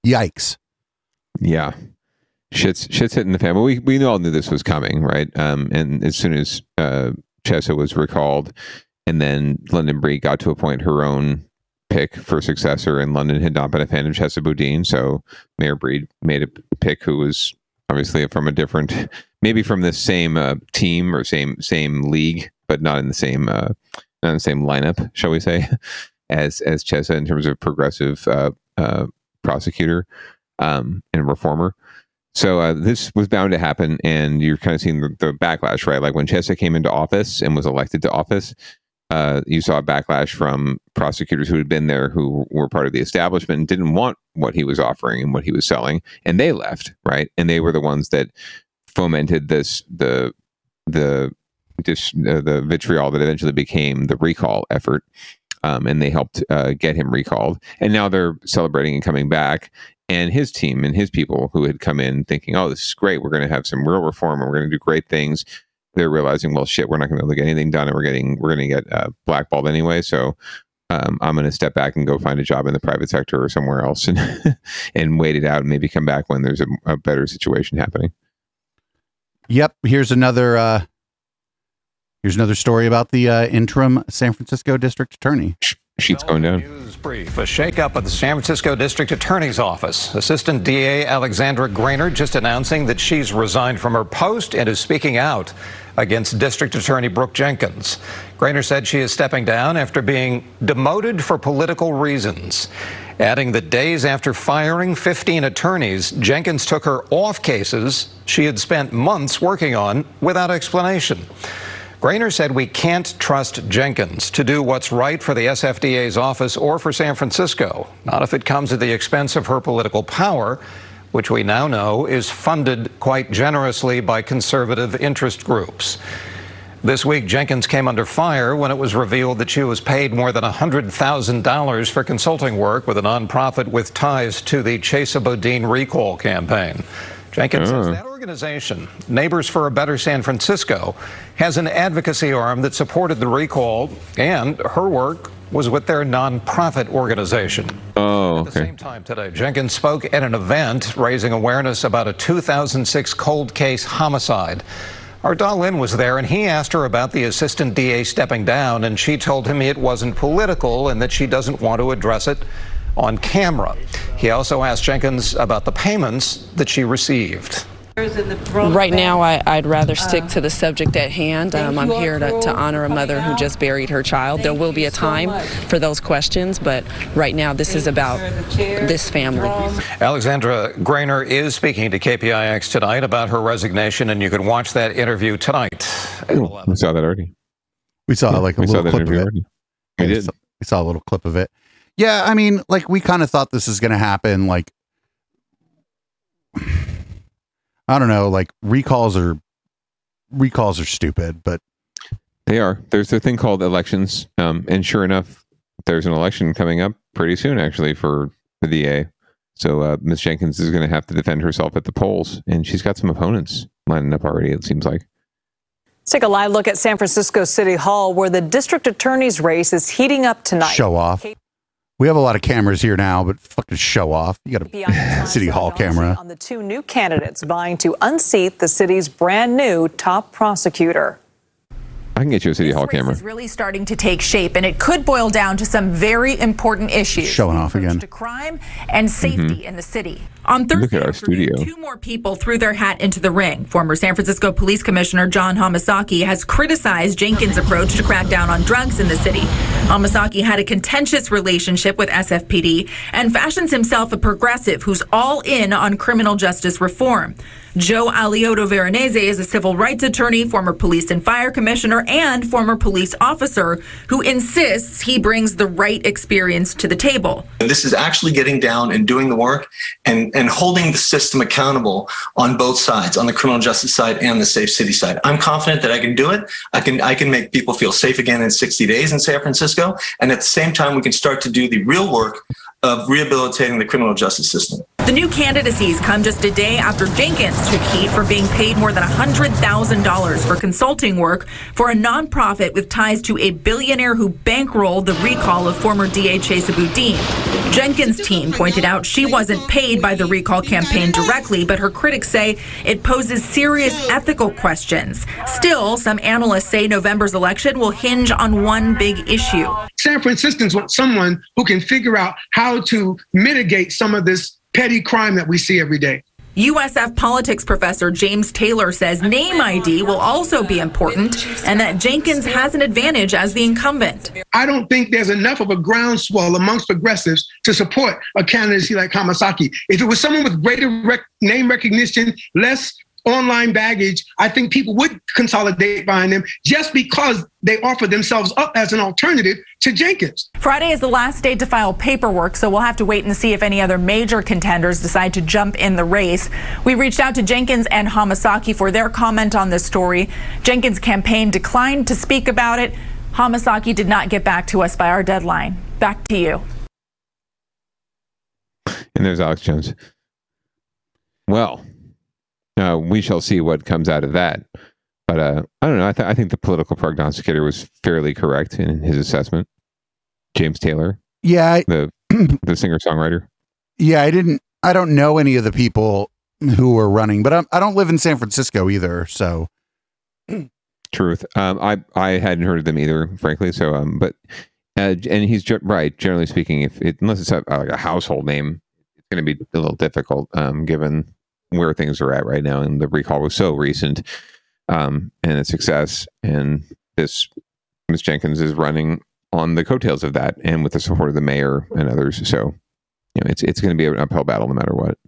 Yikes. Yeah. Shit's shit's hitting the fan. But we we all knew this was coming, right? Um, and as soon as uh, Chesa was recalled, and then London Breed got to appoint her own pick for successor, and London had not been a fan of Chesa Boudin, so Mayor Breed made a pick who was obviously from a different, maybe from the same uh, team or same same league, but not in the same uh, not in the same lineup, shall we say, [laughs] as as Chesa in terms of progressive uh, uh, prosecutor um, and reformer. So uh, this was bound to happen, and you're kind of seeing the, the backlash, right? Like when Chesa came into office and was elected to office, uh, you saw a backlash from prosecutors who had been there, who were part of the establishment, and didn't want what he was offering and what he was selling, and they left, right? And they were the ones that fomented this the the uh, the vitriol that eventually became the recall effort. Um, and they helped uh, get him recalled. And now they're celebrating and coming back. And his team and his people who had come in thinking, oh, this is great. We're going to have some real reform and we're going to do great things. They're realizing, well, shit, we're not going to get anything done and we're getting, we're going to get uh, blackballed anyway. So um, I'm going to step back and go find a job in the private sector or somewhere else and, [laughs] and wait it out and maybe come back when there's a, a better situation happening. Yep. Here's another. Uh, here's another story about the uh, interim San Francisco district attorney. Sheets going down. brief. A shakeup at the San Francisco District Attorney's Office. Assistant DA Alexandra Grayner just announcing that she's resigned from her post and is speaking out against District Attorney Brooke Jenkins. Grayner said she is stepping down after being demoted for political reasons. Adding that days after firing 15 attorneys, Jenkins took her off cases she had spent months working on without explanation. Grayner said we can't trust Jenkins to do what's right for the SFDA's office or for San Francisco, not if it comes at the expense of her political power, which we now know is funded quite generously by conservative interest groups. This week, Jenkins came under fire when it was revealed that she was paid more than $100,000 for consulting work with a nonprofit with ties to the Chesa Boudin recall campaign. Jenkins ah. says that organization, Neighbors for a Better San Francisco, has an advocacy arm that supported the recall, and her work was with their nonprofit organization. Oh, okay. At the same time today, Jenkins spoke at an event raising awareness about a 2006 cold case homicide. Our Da Lin was there and he asked her about the assistant DA stepping down, and she told him it wasn't political and that she doesn't want to address it on camera. He also asked Jenkins about the payments that she received. Right now, I, I'd rather stick to the subject at hand. Um, I'm here to, to honor a mother who just buried her child. There will be a time for those questions, but right now, this is about this family. Alexandra Grayner is speaking to KPIX tonight about her resignation, and you can watch that interview tonight. We saw that already. We saw like a we little that clip of it. already. We did. saw- we saw a little clip of it. Yeah, I mean, like we kind of thought this was going to happen. Like, I don't know, like recalls are recalls are stupid, but They are. There's a thing called elections, um, and sure enough, there's an election coming up pretty soon, actually, for the DA. So uh, Ms. Jenkins is going to have to defend herself at the polls, and she's got some opponents lining up already. It seems like. Let's take a live look at San Francisco City Hall, where the district attorney's race is heating up tonight. show off. We have a lot of cameras here now, but fucking show off. You got a city hall camera. On the two new candidates vying to unseat the city's brand new top prosecutor. I can get you a city hall camera. is really starting to take shape, and it could boil down to some very important issues. Showing off again. To crime and safety Mhm. in the city. On Thursday, Look at our studio. two more people threw their hat into the ring. Former San Francisco Police Commissioner John Hamasaki has criticized Jenkins' approach to crack down on drugs in the city. Hamasaki had a contentious relationship with SFPD and fashions himself a progressive who's all in on criminal justice reform. Joe Alioto Veronese is a civil rights attorney, former police and fire commissioner, and former police officer who insists he brings the right experience to the table. This is actually getting down and doing the work and, and holding the system accountable on both sides, on the criminal justice side and the safe city side. I'm confident that I can do it. I can I can make people feel safe again in 60 days in San Francisco. And at the same time, we can start to do the real work of rehabilitating the criminal justice system. The new candidacies come just a day after Jenkins took heat for being paid more than $100,000 for consulting work for a nonprofit with ties to a billionaire who bankrolled the recall of former DA Chesa Boudin. Jenkins' team pointed out she wasn't paid by the recall campaign directly, but her critics say it poses serious ethical questions. Still, some analysts say November's election will hinge on one big issue. San Franciscans want someone who can figure out how to mitigate some of this petty crime that we see every day. USF politics professor James Taylor says name ID will also be important and that Jenkins has an advantage as the incumbent. I don't think there's enough of a groundswell amongst progressives to support a candidacy like Hamasaki. If it was someone with greater rec- name recognition, less online baggage, I think people would consolidate behind them just because they offer themselves up as an alternative to Jenkins. Friday is the last day to file paperwork, so we'll have to wait and see if any other major contenders decide to jump in the race. We reached out to Jenkins and Hamasaki for their comment on this story. Jenkins' campaign declined to speak about it. Hamasaki did not get back to us by our deadline. Back to you. And there's Alex Jones. Well, uh, we shall see what comes out of that. But uh, I don't know. I, th- I think the political prognosticator was fairly correct in his assessment. James Taylor, yeah, I, the [clears throat] the singer songwriter. yeah, I didn't. I don't know any of the people who were running, but I'm, I don't live in San Francisco either, so Truth. Um, I I hadn't heard of them either, frankly. So, um, but uh, and he's ge- right. Generally speaking, if it, unless it's a, like a household name, it's going to be a little difficult, um, given where things are at right now. And the recall was so recent, um, and its success. And this Ms. Jenkins is running on the coattails of that, and with the support of the mayor and others. So, you know, it's it's going to be an uphill battle no matter what.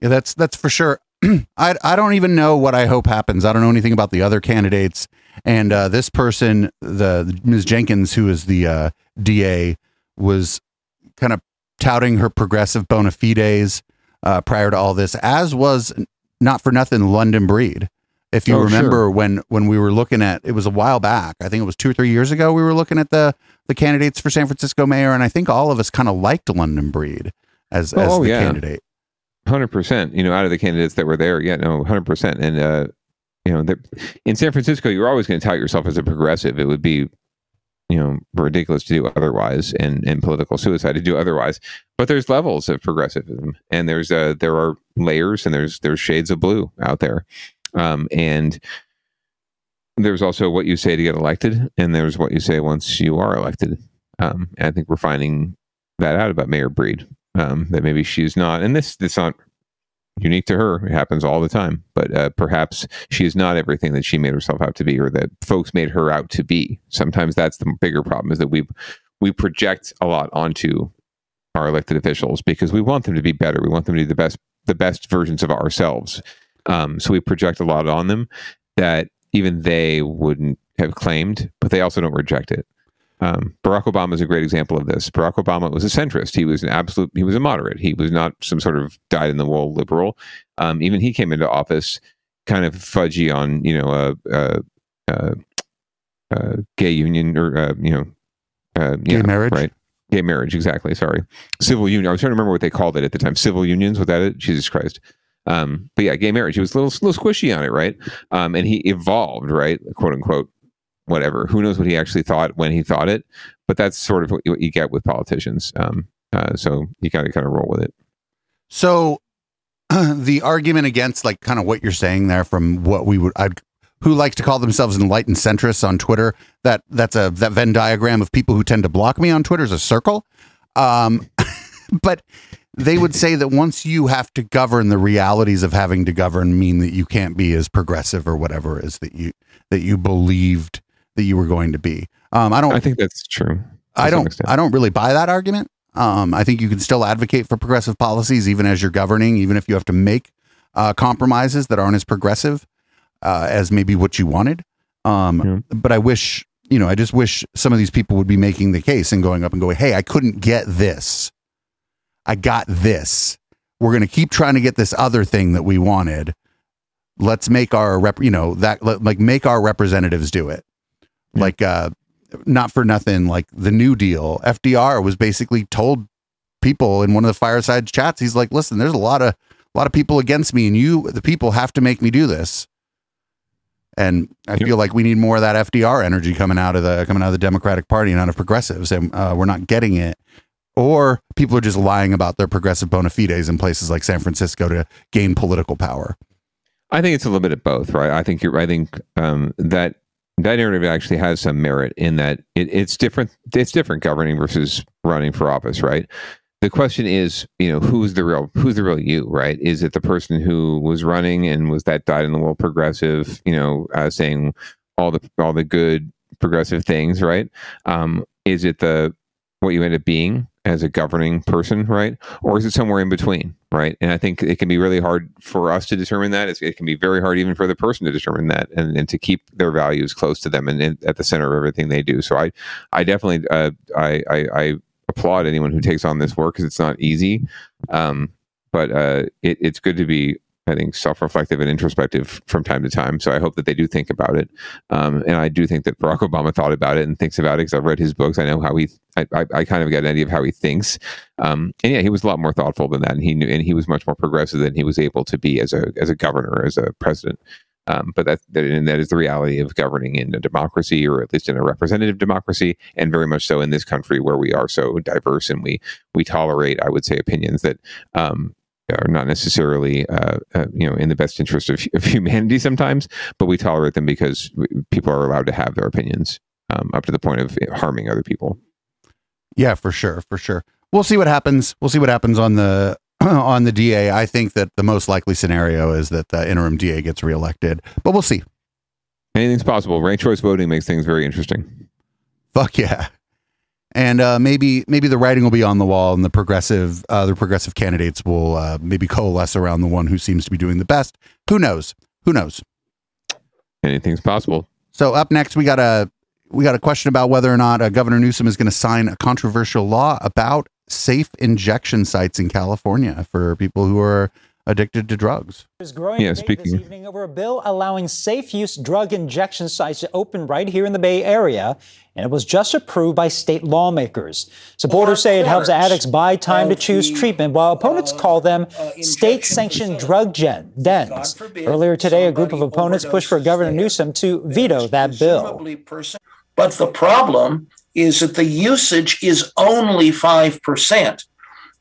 yeah, that's that's for sure. [clears throat] I I don't even know what I hope happens. I don't know anything about the other candidates. And uh, this person, the Ms. Jenkins, who is the uh, DA, was kind of touting her progressive bona fides uh, prior to all this, as was not for nothing London Breed. If you Oh, remember sure. when when we were looking at it was a while back. I think it was two or three years ago. We were looking at the the candidates for San Francisco mayor, and I think all of us kind of liked London Breed as as Oh, the yeah. candidate. Hundred percent. You know, out of the candidates that were there, yeah, no, hundred percent. And uh, you know, in San Francisco, you're always going to tout yourself as a progressive. It would be you know ridiculous to do otherwise and and political suicide to do otherwise. But there's levels of progressivism and there's uh there are layers and there's there's shades of blue out there. Um and there's also what you say to get elected and there's what you say once you are elected. Um and i think we're finding that out about mayor breed um that maybe she's not and this this not unique to her. It happens all the time. But uh, perhaps she is not everything that she made herself out to be, or that folks made her out to be. Sometimes that's the bigger problem: is that we we project a lot onto our elected officials because we want them to be better. We want them to be the best the best versions of ourselves. Um, so we project a lot on them that even they wouldn't have claimed, but they also don't reject it. Um, Barack Obama is a great example of this. Barack Obama was a centrist. He was an absolute. He was a moderate. He was not some sort of dyed in the wool liberal. Um, even he came into office kind of fudgy on you know a, a, a, a gay union or uh, you know uh, Gay yeah, marriage? right? Gay marriage, exactly. Sorry, civil union. I was trying to remember what they called it at the time. Civil unions. Was that it? Jesus Christ. Um, but yeah, gay marriage. He was a little, little squishy on it, right? Um, and he evolved, right, quote unquote, whatever. Who knows what he actually thought when he thought it? But that's sort of what you, get with politicians. Um, uh, so you got to kind of roll with it. So [clears throat] the argument against like kind of what you're saying there from what we would I'd who likes to call themselves enlightened centrists on Twitter that that's a that Venn diagram of people who tend to block me on Twitter is a circle. Um [laughs] but they would say that once you have to govern the realities of having to govern mean that you can't be as progressive or whatever is that you that you believed that you were going to be. Um I don't I think that's true. I don't. I don't really buy that argument. Um, I think you can still advocate for progressive policies even as you're governing, even if you have to make uh, compromises that aren't as progressive uh, as maybe what you wanted. Um, But I wish, you know, I just wish some of these people would be making the case and going up and going, "Hey, I couldn't get this. I got this. We're going to keep trying to get this other thing that we wanted. Let's make our rep, you know, that let, like make our representatives do it." Like uh not for nothing like the new deal fdr was basically told people in one of the fireside chats he's like listen there's a lot of a lot of people against me and you the people have to make me do this and i feel like we need more of that fdr energy coming out of the coming out of the democratic party and out of progressives and uh, we're not getting it or people are just lying about their progressive bona fides in places like san francisco to gain political power I think it's a little bit of both, right? I think you're. I think um, that that narrative actually has some merit in that it, it's different. It's different governing versus running for office, right? The question is, you know, who's the real who's the real you, right? Is it the person who was running and was that dyed in the wool progressive, you know, uh, saying all the all the good progressive things, right? Um, is it the what you end up being as a governing person, right? Or is it somewhere in between, right? And I think it can be really hard for us to determine that. It's, it can be very hard even for the person to determine that and, and to keep their values close to them and, and at the center of everything they do. So I, I definitely, uh, I, I, I applaud anyone who takes on this work because it's not easy. Um, but uh, it, it's good to be I think self-reflective and introspective from time to time. So I hope that they do think about it, um, and I do think that Barack Obama thought about it and thinks about it because I've read his books. I know how he, I, I, I kind of get an idea of how he thinks, um, and yeah, he was a lot more thoughtful than that, and he knew, and he was much more progressive than he was able to be as a as a governor, as a president. Um, but that, that and that is the reality of governing in a democracy, or at least in a representative democracy, and very much so in this country where we are so diverse and we we tolerate, I would say, opinions that um, are not necessarily uh, uh, you know in the best interest of, of humanity sometimes, but we tolerate them because people are allowed to have their opinions um, up to the point of harming other people. Yeah, for sure, for sure. We'll see what happens. We'll see what happens on the [clears throat] on the DA. I think that the most likely scenario is that the interim DA gets reelected, but we'll see. Anything's possible. Ranked choice voting makes things very interesting. Fuck yeah. And uh, maybe maybe the writing will be on the wall, and the progressive uh, the progressive candidates will uh, maybe coalesce around the one who seems to be doing the best. Who knows? Who knows? Anything's possible. So up next, we got a we got a question about whether or not uh, Governor Newsom is going to sign a controversial law about safe injection sites in California for people who are addicted to drugs. There's growing Yeah, debate speaking- this evening over a bill allowing safe use drug injection sites to open right here in the Bay Area, and it was just approved by state lawmakers. Supporters say it helps addicts buy time to choose treatment, while opponents uh, call them uh, state-sanctioned drug gen- dens. Earlier today, a group of opponents pushed for Governor Newsom to veto that bill. But the problem is that the usage is only 5%,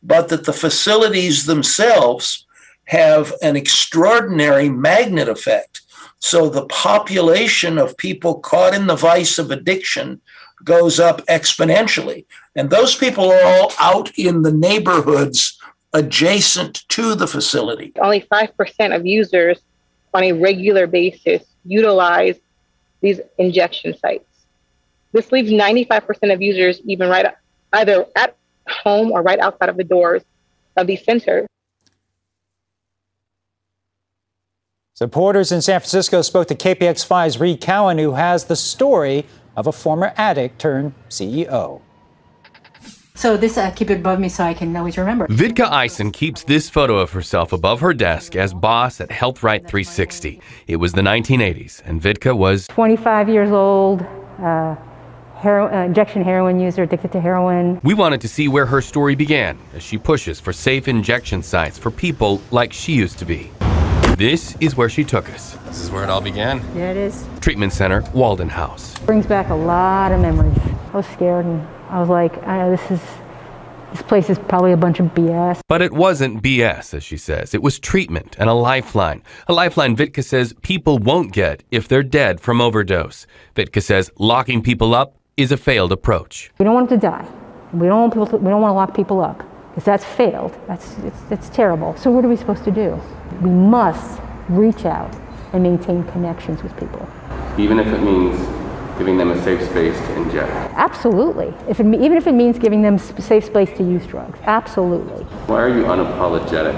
but that the facilities themselves have an extraordinary magnet effect. So the population of people caught in the vice of addiction goes up exponentially. And those people are all out in the neighborhoods adjacent to the facility. Only 5% of users on a regular basis utilize these injection sites. This leaves 95% of users even right either at home or right outside of the doors of these centers. Supporters in San Francisco spoke to KPIX5's Reed Cowan, who has the story of a former addict turned CEO. So this uh, keep it above me so I can always remember. Vitka Eisen keeps this photo of herself above her desk as boss at Health Right 360. It was the 1980s, and Vitka was 25 years old, uh, hero- uh, injection heroin user, addicted to heroin. We wanted to see where her story began as she pushes for safe injection sites for people like she used to be. This is where she took us. This is where it all began. There it is. Treatment Center, Walden House. Brings back a lot of memories. I was scared and I was like, I, this is this place is probably a bunch of BS. But it wasn't BS, as she says. It was treatment and a lifeline. A lifeline Vitka says people won't get if they're dead from overdose. Vitka says locking people up is a failed approach. We don't want them to die. We don't want people. To, we don't want to lock people up because that's failed. That's it's, it's terrible. So what are we supposed to do? We must reach out and maintain connections with people. Even if it means giving them a safe space to inject. Absolutely. If it, even if it means giving them a safe space to use drugs. Absolutely. Why are you unapologetic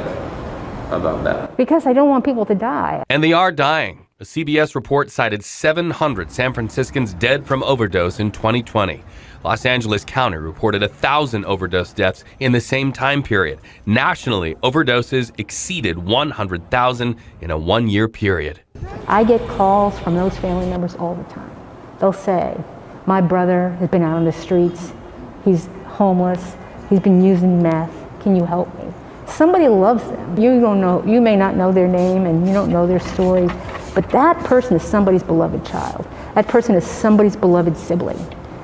about that? Because I don't want people to die. And they are dying. A CBS report cited 700 San Franciscans dead from overdose in 2020. Los Angeles County reported 1,000 overdose deaths in the same time period. Nationally, overdoses exceeded 100,000 in a one year period. I get calls from those family members all the time. They'll say, My brother has been out on the streets. He's homeless. He's been using meth. Can you help me? Somebody loves them. You don't know, you may not know their name and you don't know their story, but that person is somebody's beloved child. That person is somebody's beloved sibling.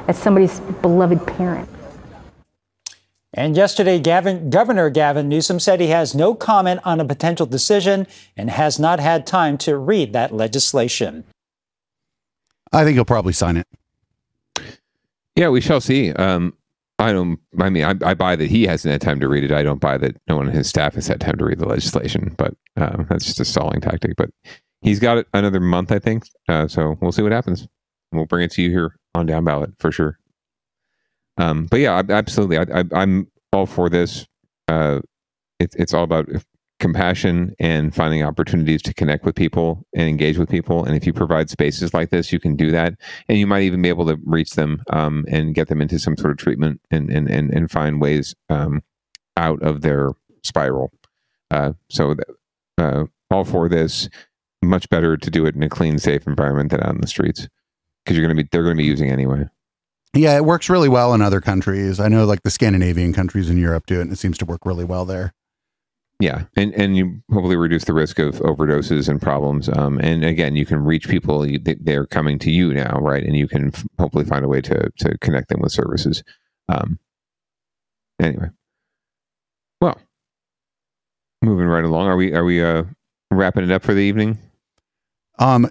That's somebody's beloved parent. And yesterday, Gavin, Governor Gavin Newsom said he has no comment on a potential decision and has not had time to read that legislation. I think he'll probably sign it. Yeah, we shall see. Um, I don't. I mean, I, I, buy that he hasn't had time to read it. I don't buy that no one on his staff has had time to read the legislation. But uh, that's just a stalling tactic. But he's got another month, I think. Uh, so we'll see what happens. We'll bring it to you here on down ballot for sure. Um, but yeah, absolutely. I, am all for this. Uh, it, it's all about compassion and finding opportunities to connect with people and engage with people. And if you provide spaces like this, you can do that. And you might even be able to reach them um, and get them into some sort of treatment and, and, and, and find ways um, out of their spiral. Uh, so, uh, all for this. Much better to do it in a clean, safe environment than out in the streets because you're going to be they're going to be using anyway. Yeah, it works really well in other countries. I know, like the Scandinavian countries in Europe do it, and it seems to work really well there. Yeah, and and you hopefully reduce the risk of overdoses and problems. Um, and again, you can reach people; they're coming to you now, right? And you can hopefully find a way to to connect them with services. Um, anyway, well, moving right along. Are we are we uh, wrapping it up for the evening? Um,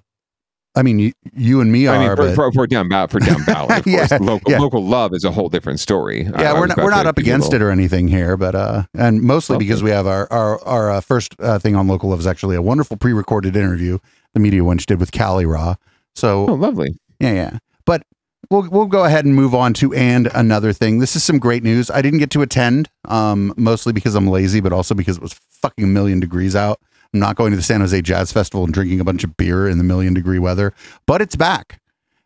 I mean, you, you and me are. I mean, for, but... for, for down ballot, for down [laughs] ballot, of yeah, course. Local, yeah. local love is a whole different story. Yeah, I, we're I not we're not up against it or anything here, but uh, and mostly because we have our our our uh, first uh, thing on local love is actually a wonderful pre-recorded interview the media wench did with Callie Raw. So oh, lovely. Yeah, yeah. But we'll we'll go ahead and move on to and another thing. This is some great news. I didn't get to attend, um, mostly because I'm lazy, but also because it was fucking a million degrees out. I'm not going to the San Jose Jazz Festival and drinking a bunch of beer in the million degree weather, but it's back.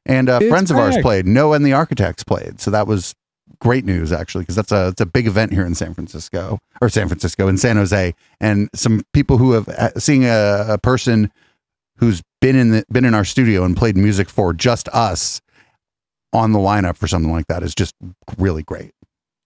And uh, friends back. of ours played. Noah and the Architects played. So that was great news, actually, because that's a, it's a big event here in San Francisco or San Francisco in San Jose. And some people who have uh, seeing a, a person who's been in the, been in our studio and played music for just us on the lineup for something like that is just really great.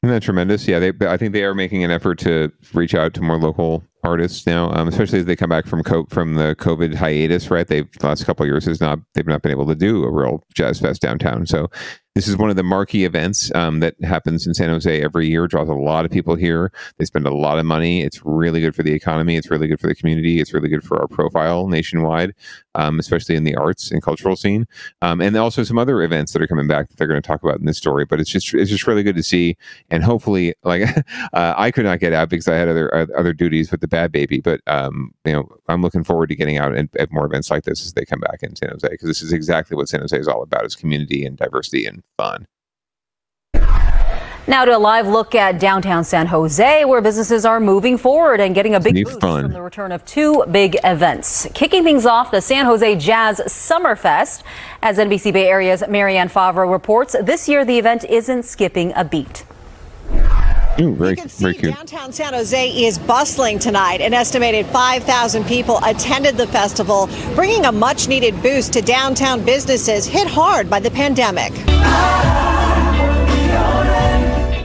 Isn't that tremendous? Yeah, they. I think they are making an effort to reach out to more local artists now, um, especially as they come back from co- from the COVID hiatus. Right, they've the last couple years has not they've not been able to do a real jazz fest downtown. So this is one of the marquee events um, that happens in San Jose every year. Draws a lot of people here. They spend a lot of money. It's really good for the economy. It's really good for the community. It's really good for our profile nationwide, um, especially in the arts and cultural scene. Um, and also some other events that are coming back that they're going to talk about in this story. But it's just it's just really good to see. And hopefully, like [laughs] uh, I could not get out because I had other uh, other duties with the bad baby. But um, you know, I'm looking forward to getting out at, at more events like this as they come back in San Jose because this is exactly what San Jose is all about: is community and diversity and fun. Now to a live look at downtown San Jose, where businesses are moving forward and getting a big boost fun. from the return of two big events. Kicking things off, the San Jose Jazz Summerfest. As NBC Bay Area's Marianne Favro reports, this year the event isn't skipping a beat. Ooh, very, very cute. Downtown San Jose is bustling tonight. An estimated 5,000 people attended the festival, bringing a much needed boost to downtown businesses hit hard by the pandemic.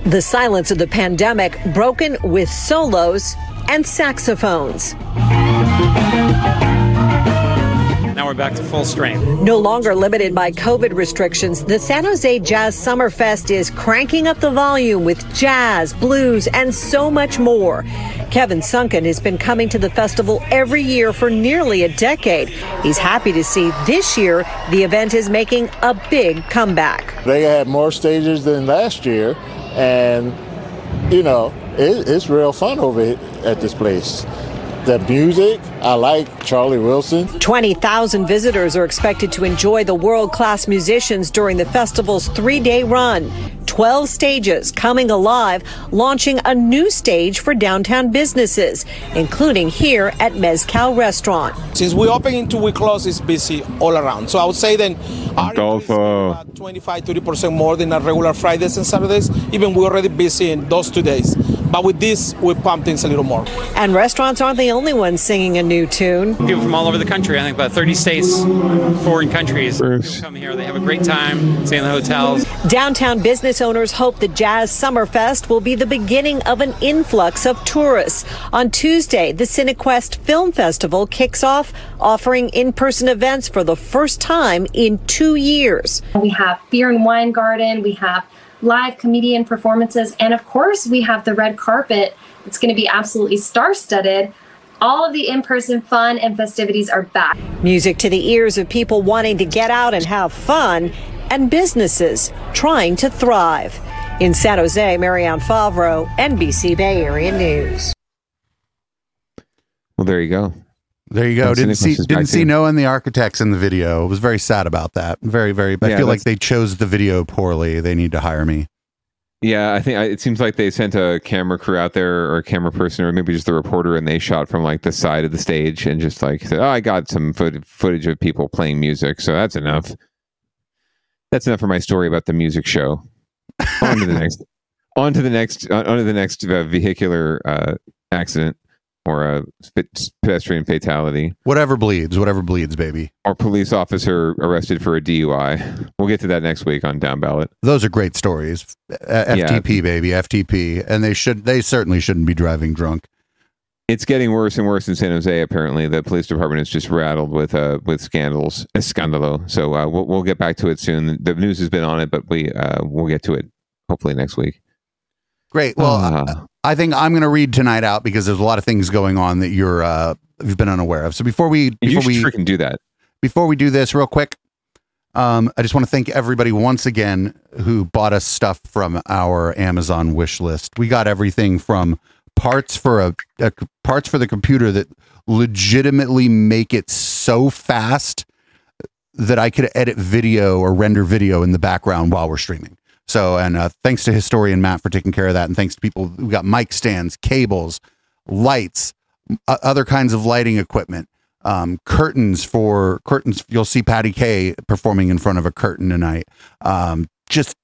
The silence of the pandemic broken with solos and saxophones. Now we're back to full strength. No longer limited by COVID restrictions, the San Jose Jazz Summerfest is cranking up the volume with jazz, blues, and so much more. Kevin Sunken has been coming to the festival every year for nearly a decade. He's happy to see this year the event is making a big comeback. They had more stages than last year, and you know, it, it's real fun over at this place. The music, I like Charlie Wilson. 20,000 visitors are expected to enjoy the world class musicians during the festival's three day run. 12 stages coming alive, launching a new stage for downtown businesses, including here at Mezcal Restaurant. Since we open into we close, it's busy all around. So I would say then our Adolfo. 25, 30% more than our regular Fridays and Saturdays. Even we're already busy in those two days. But with this, we pump things a little more. And restaurants aren't the only ones singing a new tune. People from all over the country, I think about 30 states, foreign countries, people come here. They have a great time, stay in the hotels. Downtown business owners hope the Jazz Summerfest will be the beginning of an influx of tourists. On Tuesday, the CineQuest Film Festival kicks off, offering in person events for the first time in two years. We have beer and wine garden, we have live comedian performances, and of course, we have the red carpet. It's going to be absolutely star studded. All of the in person fun and festivities are back. Music to the ears of people wanting to get out and have fun, and businesses trying to thrive. In San Jose, Marianne Favro, NBC Bay Area News. Well, there you go. There you go. And Didn't see is back didn't see too. Noah and the architects in the video. It was very sad about that. Very very. I Yeah, feel like they chose the video poorly. They need to hire me. Yeah, I think I- it seems like they sent a camera crew out there or a camera person or maybe just the reporter and they shot from like the side of the stage and just like said, "Oh, I got some foot- footage of people playing music, so that's enough." That's enough for my story about the music show. on to the [laughs] next. On to the next. On to the next uh, vehicular uh, accident or a pedestrian fatality. Whatever bleeds, whatever bleeds, baby. Or police officer arrested for a DUI. We'll get to that next week on Down Ballot. Those are great stories. Uh, Yeah. FTP baby, FTP, and they should they certainly shouldn't be driving drunk. It's getting worse and worse in San Jose. Apparently, the police department is just rattled with uh with scandals, scandalo. So uh, we'll we'll get back to it soon. The news has been on it, but we uh we'll get to it hopefully next week. Great. Well, Ah. I think I'm going to read tonight out because there's a lot of things going on that you're uh, you've been unaware of. So before we before we freaking do that. before we do this, real quick, um, I just want to thank everybody once again who bought us stuff from our Amazon wish list. We got everything from parts for a, a parts for the computer that legitimately make it so fast that I could edit video or render video in the background while we're streaming. So, and uh, thanks to historian Matt for taking care of that, and thanks to people who got mic stands, cables, lights, uh, other kinds of lighting equipment, um, curtains for curtains. You'll see Patty K performing in front of a curtain tonight. Um, just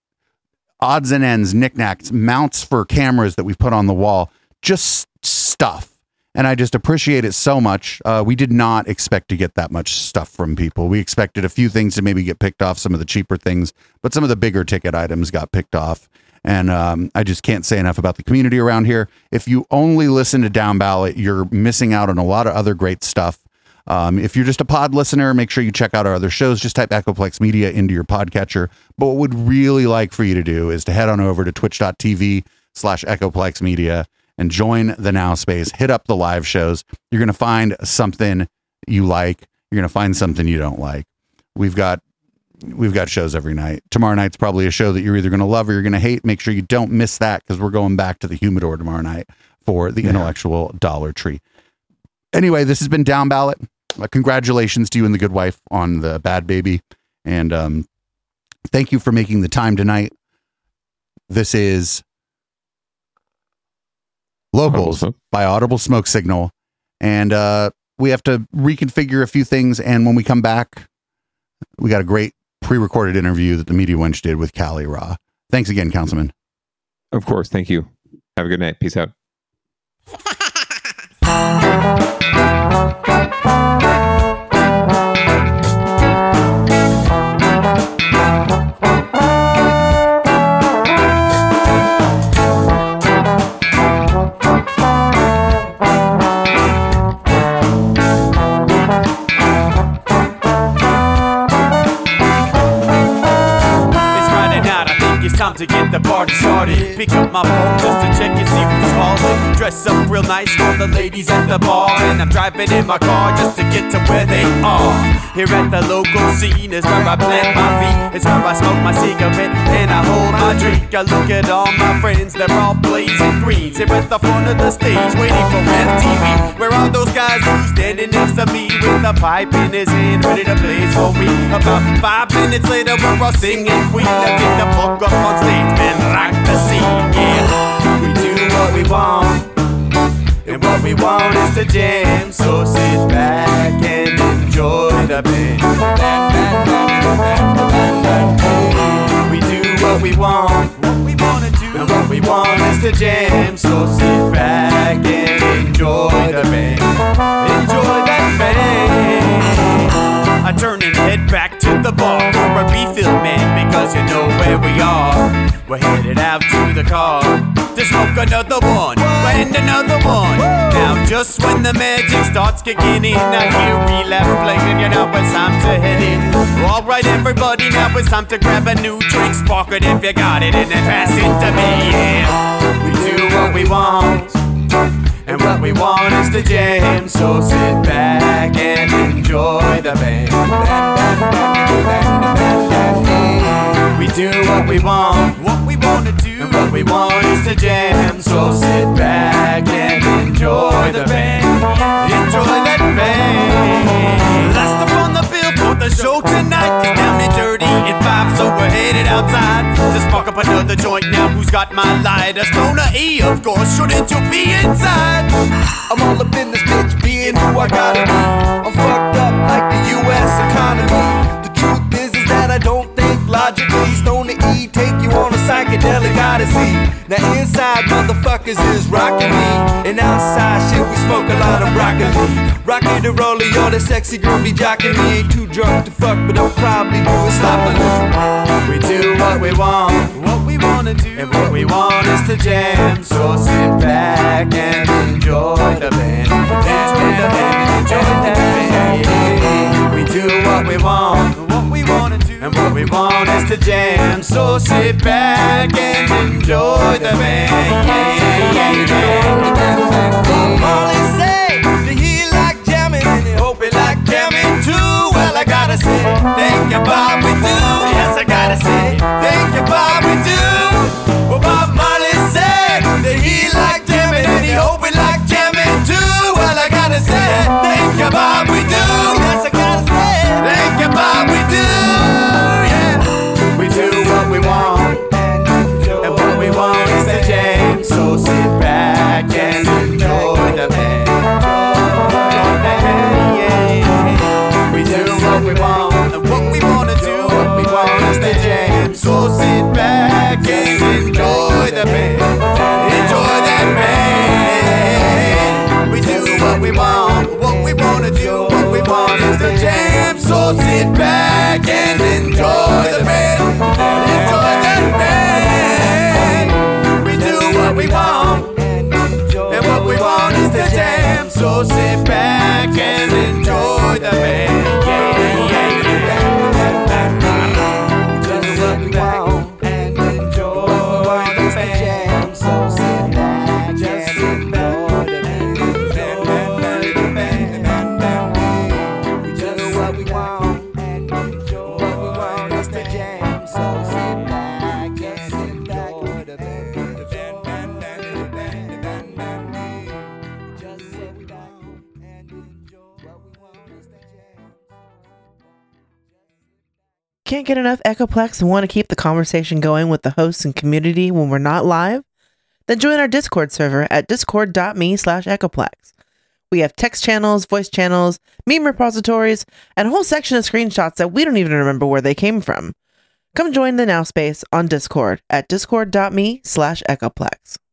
odds and ends, knickknacks, mounts for cameras that we've put on the wall, just stuff. And I just appreciate it so much. Uh, we did not expect to get that much stuff from people. We expected a few things to maybe get picked off, some of the cheaper things, but some of the bigger ticket items got picked off. And um, I just can't say enough about the community around here. If you only listen to Down Ballot, you're missing out on a lot of other great stuff. Um, if you're just a pod listener, make sure you check out our other shows. Just type Echoplex Media into your podcatcher. But what we'd really like for you to do is to head on over to twitch.tv slash Echoplex Media and join the Now Space. Hit up the live shows. You're going to find something you like. You're going to find something you don't like. We've got we've got shows every night. Tomorrow night's probably a show that you're either going to love or you're going to hate. Make sure you don't miss that because we're going back to the humidor tomorrow night for the intellectual Dollar Tree. Anyway, this has been Down Ballot. Uh, congratulations to you and the good wife on the bad baby. And um, thank you for making the time tonight. This is Locals by Audible Smoke Signal. And uh, we have to reconfigure a few things. And when we come back, we got a great pre recorded interview that the Media Wench did with Callie Raw. Thanks again, Councilman. Of course. Thank you. Have a good night. Peace out. [laughs] Pick up my phone just to Dress up real nice for the ladies at the bar. And I'm driving in my car just to get to where they are. Here at the local scene is where I plant my feet. It's where I smoke my cigarette and I hold my drink. I look at all my friends, they're all blazing greens. Here at the front of the stage, waiting for MTV. Where are those guys who's standing next to me with a pipe in his hand, ready to blaze for me? About five minutes later, we're all singing Queen. Now get the fuck up on stage, man, rock the scene, yeah. We do what we want, and we want is to jam. So sit back and enjoy the band. We do what we want, what we wanna do, and what we want is to jam. So sit back and enjoy the band. Enjoy bar for a refill, man, because you know where we are. We're headed out to the car to smoke another one and another one. Now, just when the magic starts kicking in, I hear relapse playing, you know it's time to head in. Alright, everybody, now it's time to grab a new drink, spark it if you got it, and then pass it to me. Yeah, we do what we want. And what we want is to jam, so sit back and enjoy the band. We do what we want, what we wanna do, and what we want is to jam, so sit back and enjoy the band. Enjoy that band. On the the show tonight is down and dirty at five, so we're headed outside to spark up another joint. Now who's got my lighter? Stoner E, of course. Shouldn't you be inside? I'm all up in this bitch, being who I gotta be. I'm fucked up like the U.S. economy. The truth is, is that I don't think logically. Stoner E take you on a psychedelic odyssey. Now inside motherfuckers is rocking me, and outside shit we smoke a lot of broccoli. Rocky the roller, yo, that sexy girl be jocking me. Ain't too drunk to fuck, but I'm probably doing sloppily. We do what we want, what we wanna do, and what we want is to jam. So sit back and enjoy the band, enjoy the band, enjoy that band. We do what we want, and what we want is to jam. So sit back and enjoy the band. Yeah, yeah, yeah, yeah. Marley say that he like jamming and he hope he like jamming too. Well, I gotta say, thank you, Bob, we do. Yes, I gotta say, thank you, Bob, we do. Well, Bob Marley said that he like jamming and he hope So sit back and enjoy the band. Enjoy that band. We do what we want, and what we want is to jam. So sit back Can't get enough Echoplex and want to keep the conversation going with the hosts and community when we're not live? Then join our Discord server at discord.me slash Echoplex. We have text channels, voice channels, meme repositories, and a whole section of screenshots that we don't even remember where they came from. Come join the Now Space on Discord at discord.me slash Echoplex.